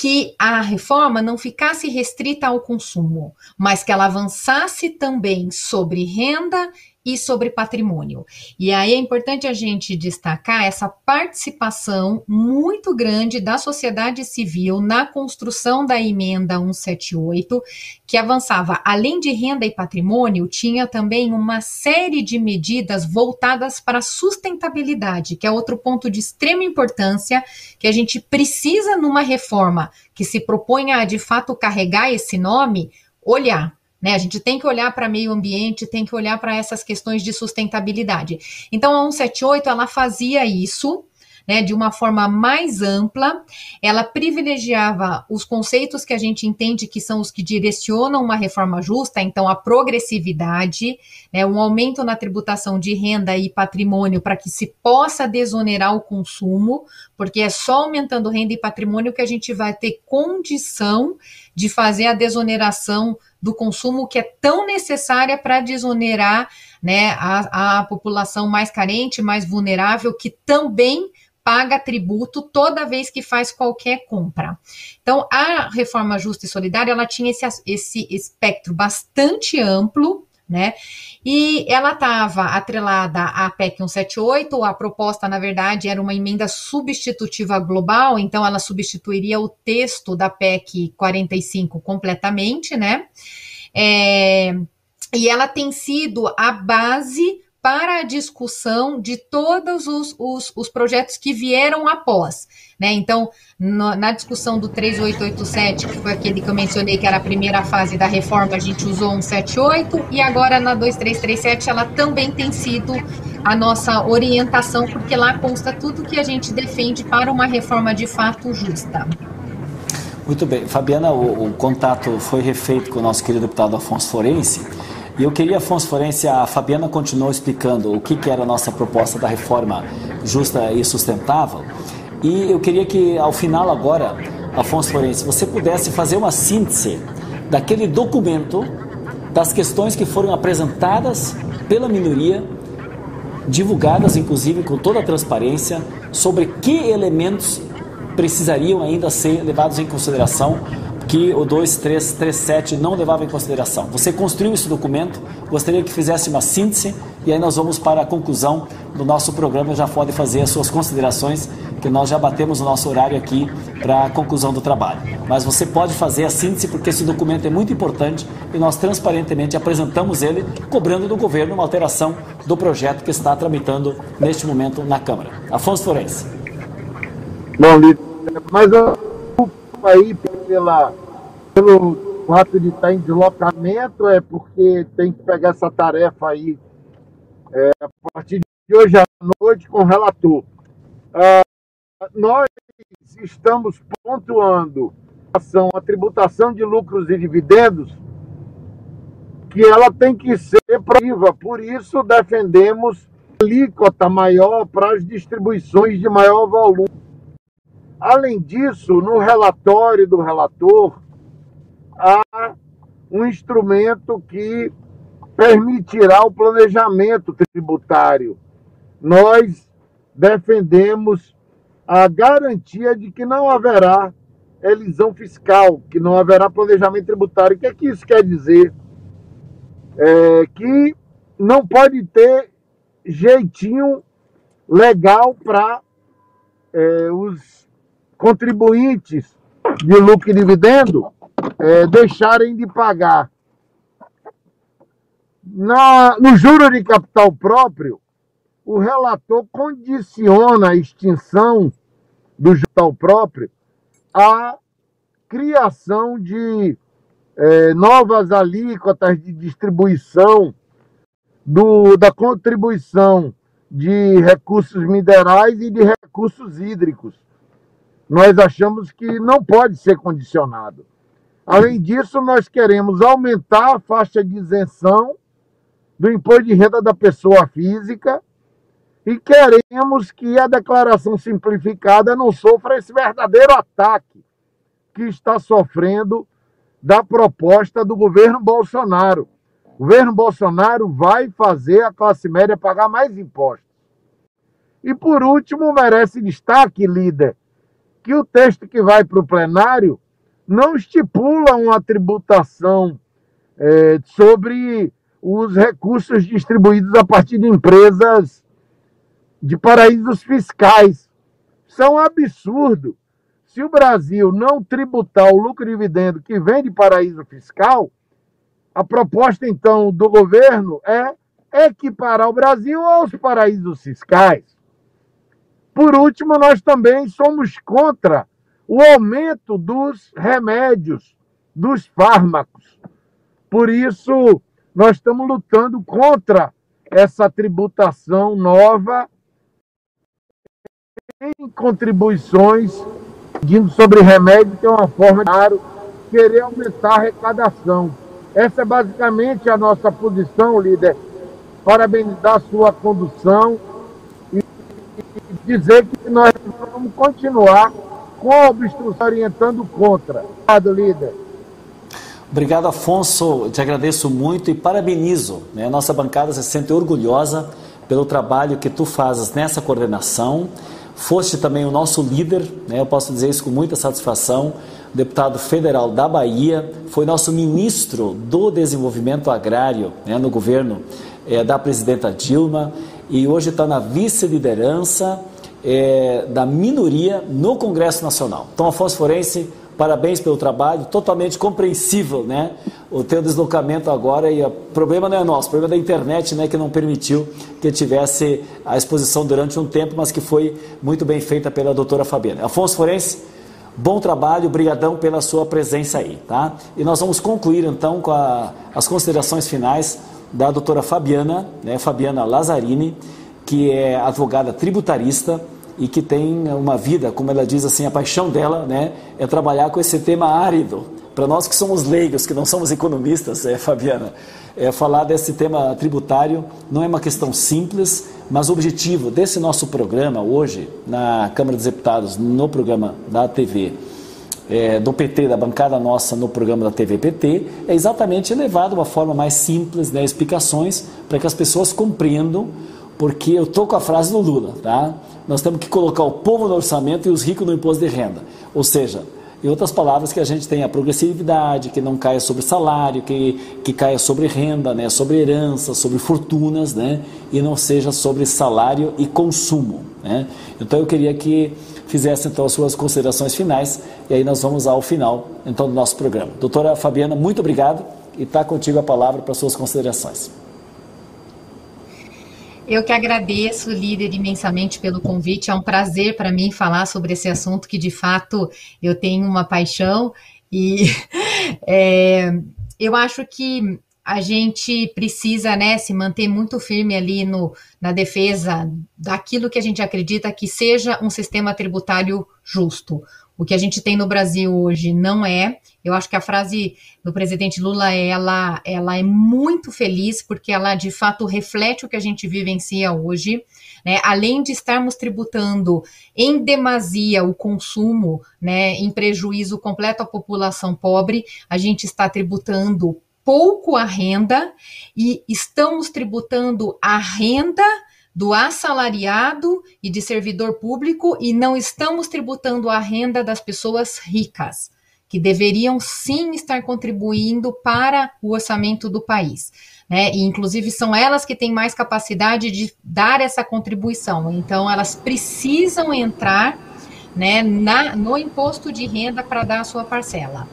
que a reforma não ficasse restrita ao consumo, mas que ela avançasse também sobre renda e sobre patrimônio. E aí é importante a gente destacar essa participação muito grande da sociedade civil na construção da emenda 178, que avançava além de renda e patrimônio, tinha também uma série de medidas voltadas para a sustentabilidade, que é outro ponto de extrema importância que a gente precisa numa reforma que se propõe a de fato carregar esse nome, olhar né? A gente tem que olhar para meio ambiente, tem que olhar para essas questões de sustentabilidade. Então, a 178 ela fazia isso, né, de uma forma mais ampla, ela privilegiava os conceitos que a gente entende que são os que direcionam uma reforma justa, então a progressividade, né, um aumento na tributação de renda e patrimônio para que se possa desonerar o consumo, porque é só aumentando renda e patrimônio que a gente vai ter condição de fazer a desoneração do consumo que é tão necessária para desonerar né, a, a população mais carente, mais vulnerável, que também paga tributo toda vez que faz qualquer compra. Então, a reforma justa e solidária, ela tinha esse, esse espectro bastante amplo, né? E ela estava atrelada à PEC 178, a proposta, na verdade, era uma emenda substitutiva global, então ela substituiria o texto da PEC 45 completamente, né? É, e ela tem sido a base para a discussão de todos os, os, os projetos que vieram após. Né? Então, no, na discussão do 3887, que foi aquele que eu mencionei que era a primeira fase da reforma, a gente usou 178, e agora na 2337 ela também tem sido a nossa orientação, porque lá consta tudo que a gente defende para uma reforma de fato justa. Muito bem. Fabiana, o, o contato foi refeito com o nosso querido deputado Afonso Forense. E eu queria, Afonso Forense, a Fabiana continuou explicando o que, que era a nossa proposta da reforma justa e sustentável. E eu queria que, ao final agora, Afonso Forense, você pudesse fazer uma síntese daquele documento, das questões que foram apresentadas pela minoria, divulgadas inclusive com toda a transparência, sobre que elementos precisariam ainda ser levados em consideração que o 2337 não levava em consideração. Você construiu esse documento, gostaria que fizesse uma síntese e aí nós vamos para a conclusão do nosso programa. Já pode fazer as suas considerações, que nós já batemos o nosso horário aqui para a conclusão do trabalho. Mas você pode fazer a síntese porque esse documento é muito importante e nós transparentemente apresentamos ele, cobrando do governo uma alteração do projeto que está tramitando neste momento na Câmara. Afonso Florença. Bom, Lito, mas eu aí pela pelo fato de estar em deslocamento, é porque tem que pegar essa tarefa aí é, a partir de hoje à noite com o relator. Ah, nós estamos pontuando a tributação de lucros e dividendos que ela tem que ser proibitiva. Por isso, defendemos alíquota maior para as distribuições de maior volume. Além disso, no relatório do relator, há um instrumento que permitirá o planejamento tributário. Nós defendemos a garantia de que não haverá elisão fiscal, que não haverá planejamento tributário. O que é que isso quer dizer? É que não pode ter jeitinho legal para é, os contribuintes de lucro e dividendo é, deixarem de pagar. Na, no juro de capital próprio, o relator condiciona a extinção do capital próprio à criação de é, novas alíquotas de distribuição do, da contribuição de recursos minerais e de recursos hídricos. Nós achamos que não pode ser condicionado. Além disso, nós queremos aumentar a faixa de isenção do imposto de renda da pessoa física e queremos que a declaração simplificada não sofra esse verdadeiro ataque que está sofrendo da proposta do governo Bolsonaro. O governo Bolsonaro vai fazer a classe média pagar mais impostos. E por último, merece destaque, líder, que o texto que vai para o plenário não estipula uma tributação é, sobre os recursos distribuídos a partir de empresas de paraísos fiscais. Isso é um absurdo. Se o Brasil não tributar o lucro e dividendo que vem de paraíso fiscal, a proposta então do governo é equiparar o Brasil aos paraísos fiscais. Por último, nós também somos contra o aumento dos remédios, dos fármacos. Por isso, nós estamos lutando contra essa tributação nova em contribuições pedindo sobre remédio, que é uma forma de caro, querer aumentar a arrecadação. Essa é basicamente a nossa posição, líder. Parabenizar a sua condução dizer que nós vamos continuar com a obstrução orientando contra. Obrigado, líder. Obrigado, Afonso. Te agradeço muito e parabenizo. Né? A nossa bancada se sente orgulhosa pelo trabalho que tu fazes nessa coordenação. Foste também o nosso líder, né? eu posso dizer isso com muita satisfação, deputado federal da Bahia, foi nosso ministro do Desenvolvimento Agrário né? no governo é, da presidenta Dilma e hoje está na vice-liderança é, da minoria no Congresso Nacional. Então, Afonso Forense, parabéns pelo trabalho, totalmente compreensível, né? O teu deslocamento agora e o problema não é nosso, o problema é da internet, né, que não permitiu que tivesse a exposição durante um tempo, mas que foi muito bem feita pela doutora Fabiana. Afonso Forense, bom trabalho, brigadão pela sua presença aí, tá? E nós vamos concluir então com a, as considerações finais da doutora Fabiana, né, Fabiana Lazzarini, que é advogada tributarista, e que tem uma vida, como ela diz assim, a paixão dela né, é trabalhar com esse tema árido. Para nós que somos leigos, que não somos economistas, é, Fabiana, é, falar desse tema tributário não é uma questão simples, mas o objetivo desse nosso programa hoje, na Câmara dos Deputados, no programa da TV, é, do PT, da bancada nossa no programa da TV PT, é exatamente levar de uma forma mais simples, né, explicações, para que as pessoas compreendam porque eu estou com a frase do Lula, tá? Nós temos que colocar o povo no orçamento e os ricos no imposto de renda. Ou seja, em outras palavras, que a gente tenha progressividade, que não caia sobre salário, que, que caia sobre renda, né? sobre herança, sobre fortunas, né? e não seja sobre salário e consumo. Né? Então eu queria que fizesse então as suas considerações finais e aí nós vamos ao final então do nosso programa. Doutora Fabiana, muito obrigado e está contigo a palavra para suas considerações. Eu que agradeço, líder, imensamente pelo convite. É um prazer para mim falar sobre esse assunto que, de fato, eu tenho uma paixão e é, eu acho que a gente precisa né, se manter muito firme ali no, na defesa daquilo que a gente acredita que seja um sistema tributário justo. O que a gente tem no Brasil hoje não é. Eu acho que a frase do presidente Lula ela, ela é muito feliz porque ela de fato reflete o que a gente vivencia hoje. Né? Além de estarmos tributando em demasia o consumo, né, em prejuízo completo à população pobre, a gente está tributando pouco a renda e estamos tributando a renda do assalariado e de servidor público e não estamos tributando a renda das pessoas ricas, que deveriam sim estar contribuindo para o orçamento do país. Né? E, inclusive, são elas que têm mais capacidade de dar essa contribuição. Então, elas precisam entrar né, na, no imposto de renda para dar a sua parcela.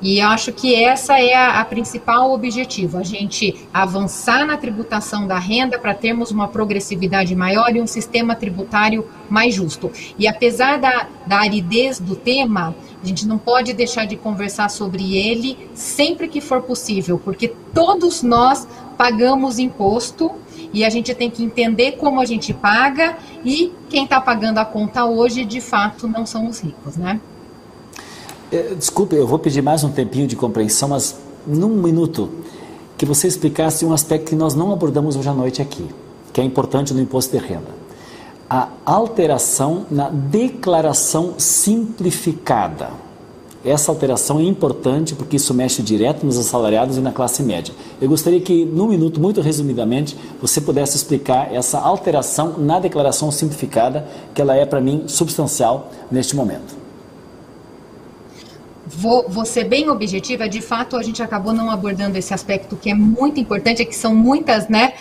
E acho que essa é a, a, principal objetivo, a gente avançar na tributação da renda para termos uma progressividade maior e um sistema tributário mais justo. E apesar da, da aridez do tema, a gente não pode deixar de conversar sobre ele sempre que for possível, porque todos nós pagamos imposto e a gente tem que entender como a gente paga e quem está pagando a conta hoje, de fato, não são os ricos, né? É, desculpe, eu vou pedir mais um tempinho de compreensão, mas num minuto. que você explicasse um aspecto que nós não abordamos hoje à noite aqui, que é importante no imposto de renda. A alteração na declaração simplificada. Essa alteração é importante porque isso mexe direto nos assalariados e na classe média. Eu gostaria que, num minuto, muito resumidamente, você pudesse explicar essa alteração na declaração simplificada, que ela é, para mim, substancial neste momento. Vou, vou ser bem objetiva, de fato a gente acabou não abordando esse aspecto que é muito importante, é que são muitas, né,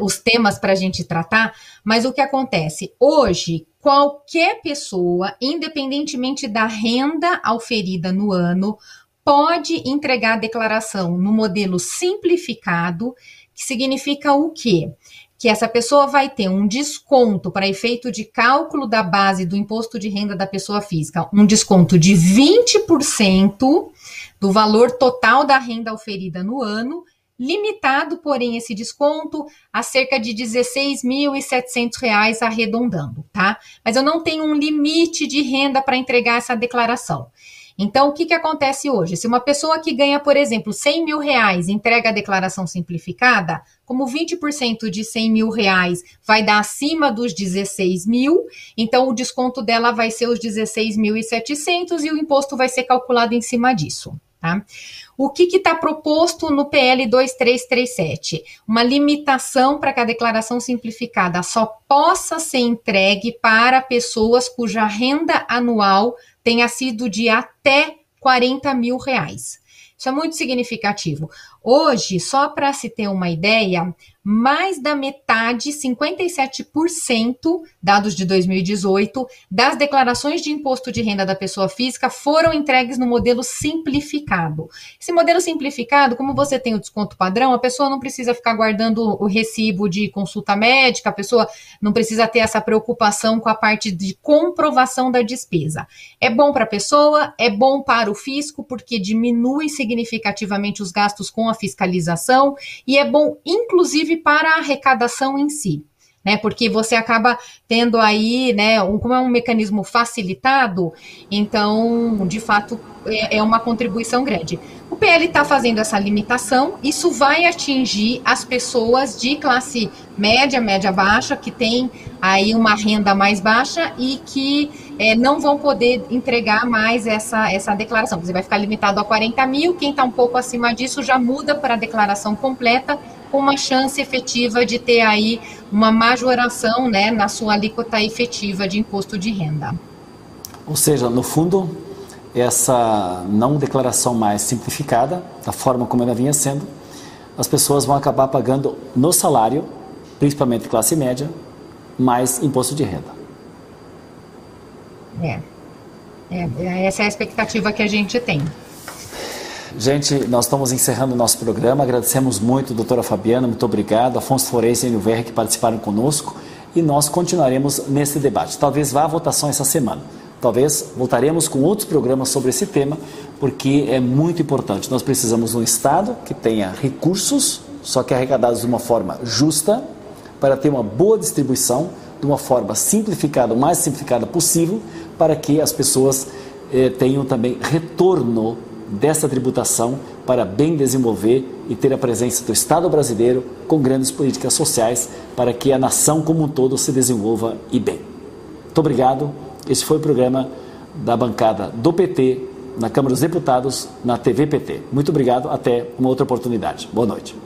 os temas para a gente tratar, mas o que acontece? Hoje, qualquer pessoa, independentemente da renda auferida no ano, pode entregar a declaração no modelo simplificado, que significa o quê? Que essa pessoa vai ter um desconto para efeito de cálculo da base do imposto de renda da pessoa física, um desconto de 20% do valor total da renda oferida no ano, limitado, porém, esse desconto a cerca de R$ 16.700 arredondando, tá? Mas eu não tenho um limite de renda para entregar essa declaração. Então, o que, que acontece hoje? Se uma pessoa que ganha, por exemplo, 100 mil reais entrega a declaração simplificada, como 20% de 100 mil reais vai dar acima dos 16 mil, então o desconto dela vai ser os 16.700 e o imposto vai ser calculado em cima disso. Tá? O que está proposto no PL 2337? Uma limitação para que a declaração simplificada só possa ser entregue para pessoas cuja renda anual tenha sido de até 40 mil reais. Isso é muito significativo. Hoje, só para se ter uma ideia, mais da metade, 57%, dados de 2018, das declarações de imposto de renda da pessoa física foram entregues no modelo simplificado. Esse modelo simplificado, como você tem o desconto padrão, a pessoa não precisa ficar guardando o recibo de consulta médica, a pessoa não precisa ter essa preocupação com a parte de comprovação da despesa. É bom para a pessoa, é bom para o fisco, porque diminui significativamente os gastos com a fiscalização e é bom, inclusive, para a arrecadação em si. Né, porque você acaba tendo aí, né, um, como é um mecanismo facilitado, então, de fato, é, é uma contribuição grande. O PL está fazendo essa limitação, isso vai atingir as pessoas de classe média, média baixa, que tem aí uma renda mais baixa e que é, não vão poder entregar mais essa, essa declaração. Você vai ficar limitado a 40 mil, quem está um pouco acima disso já muda para a declaração completa, com uma chance efetiva de ter aí uma majoração né, na sua alíquota efetiva de imposto de renda. Ou seja, no fundo, essa não declaração mais simplificada, da forma como ela vinha sendo, as pessoas vão acabar pagando no salário, principalmente classe média, mais imposto de renda. É. é. é essa é a expectativa que a gente tem. Gente, nós estamos encerrando o nosso programa. Agradecemos muito, doutora Fabiana, muito obrigado. Afonso Florencio e NUVR que participaram conosco. E nós continuaremos nesse debate. Talvez vá à votação essa semana. Talvez voltaremos com outros programas sobre esse tema, porque é muito importante. Nós precisamos de um Estado que tenha recursos, só que arrecadados de uma forma justa, para ter uma boa distribuição, de uma forma simplificada, o mais simplificada possível, para que as pessoas eh, tenham também retorno dessa tributação para bem desenvolver e ter a presença do Estado brasileiro com grandes políticas sociais para que a nação como um todo se desenvolva e bem. Muito obrigado. Esse foi o programa da bancada do PT na Câmara dos Deputados, na TV PT. Muito obrigado, até uma outra oportunidade. Boa noite.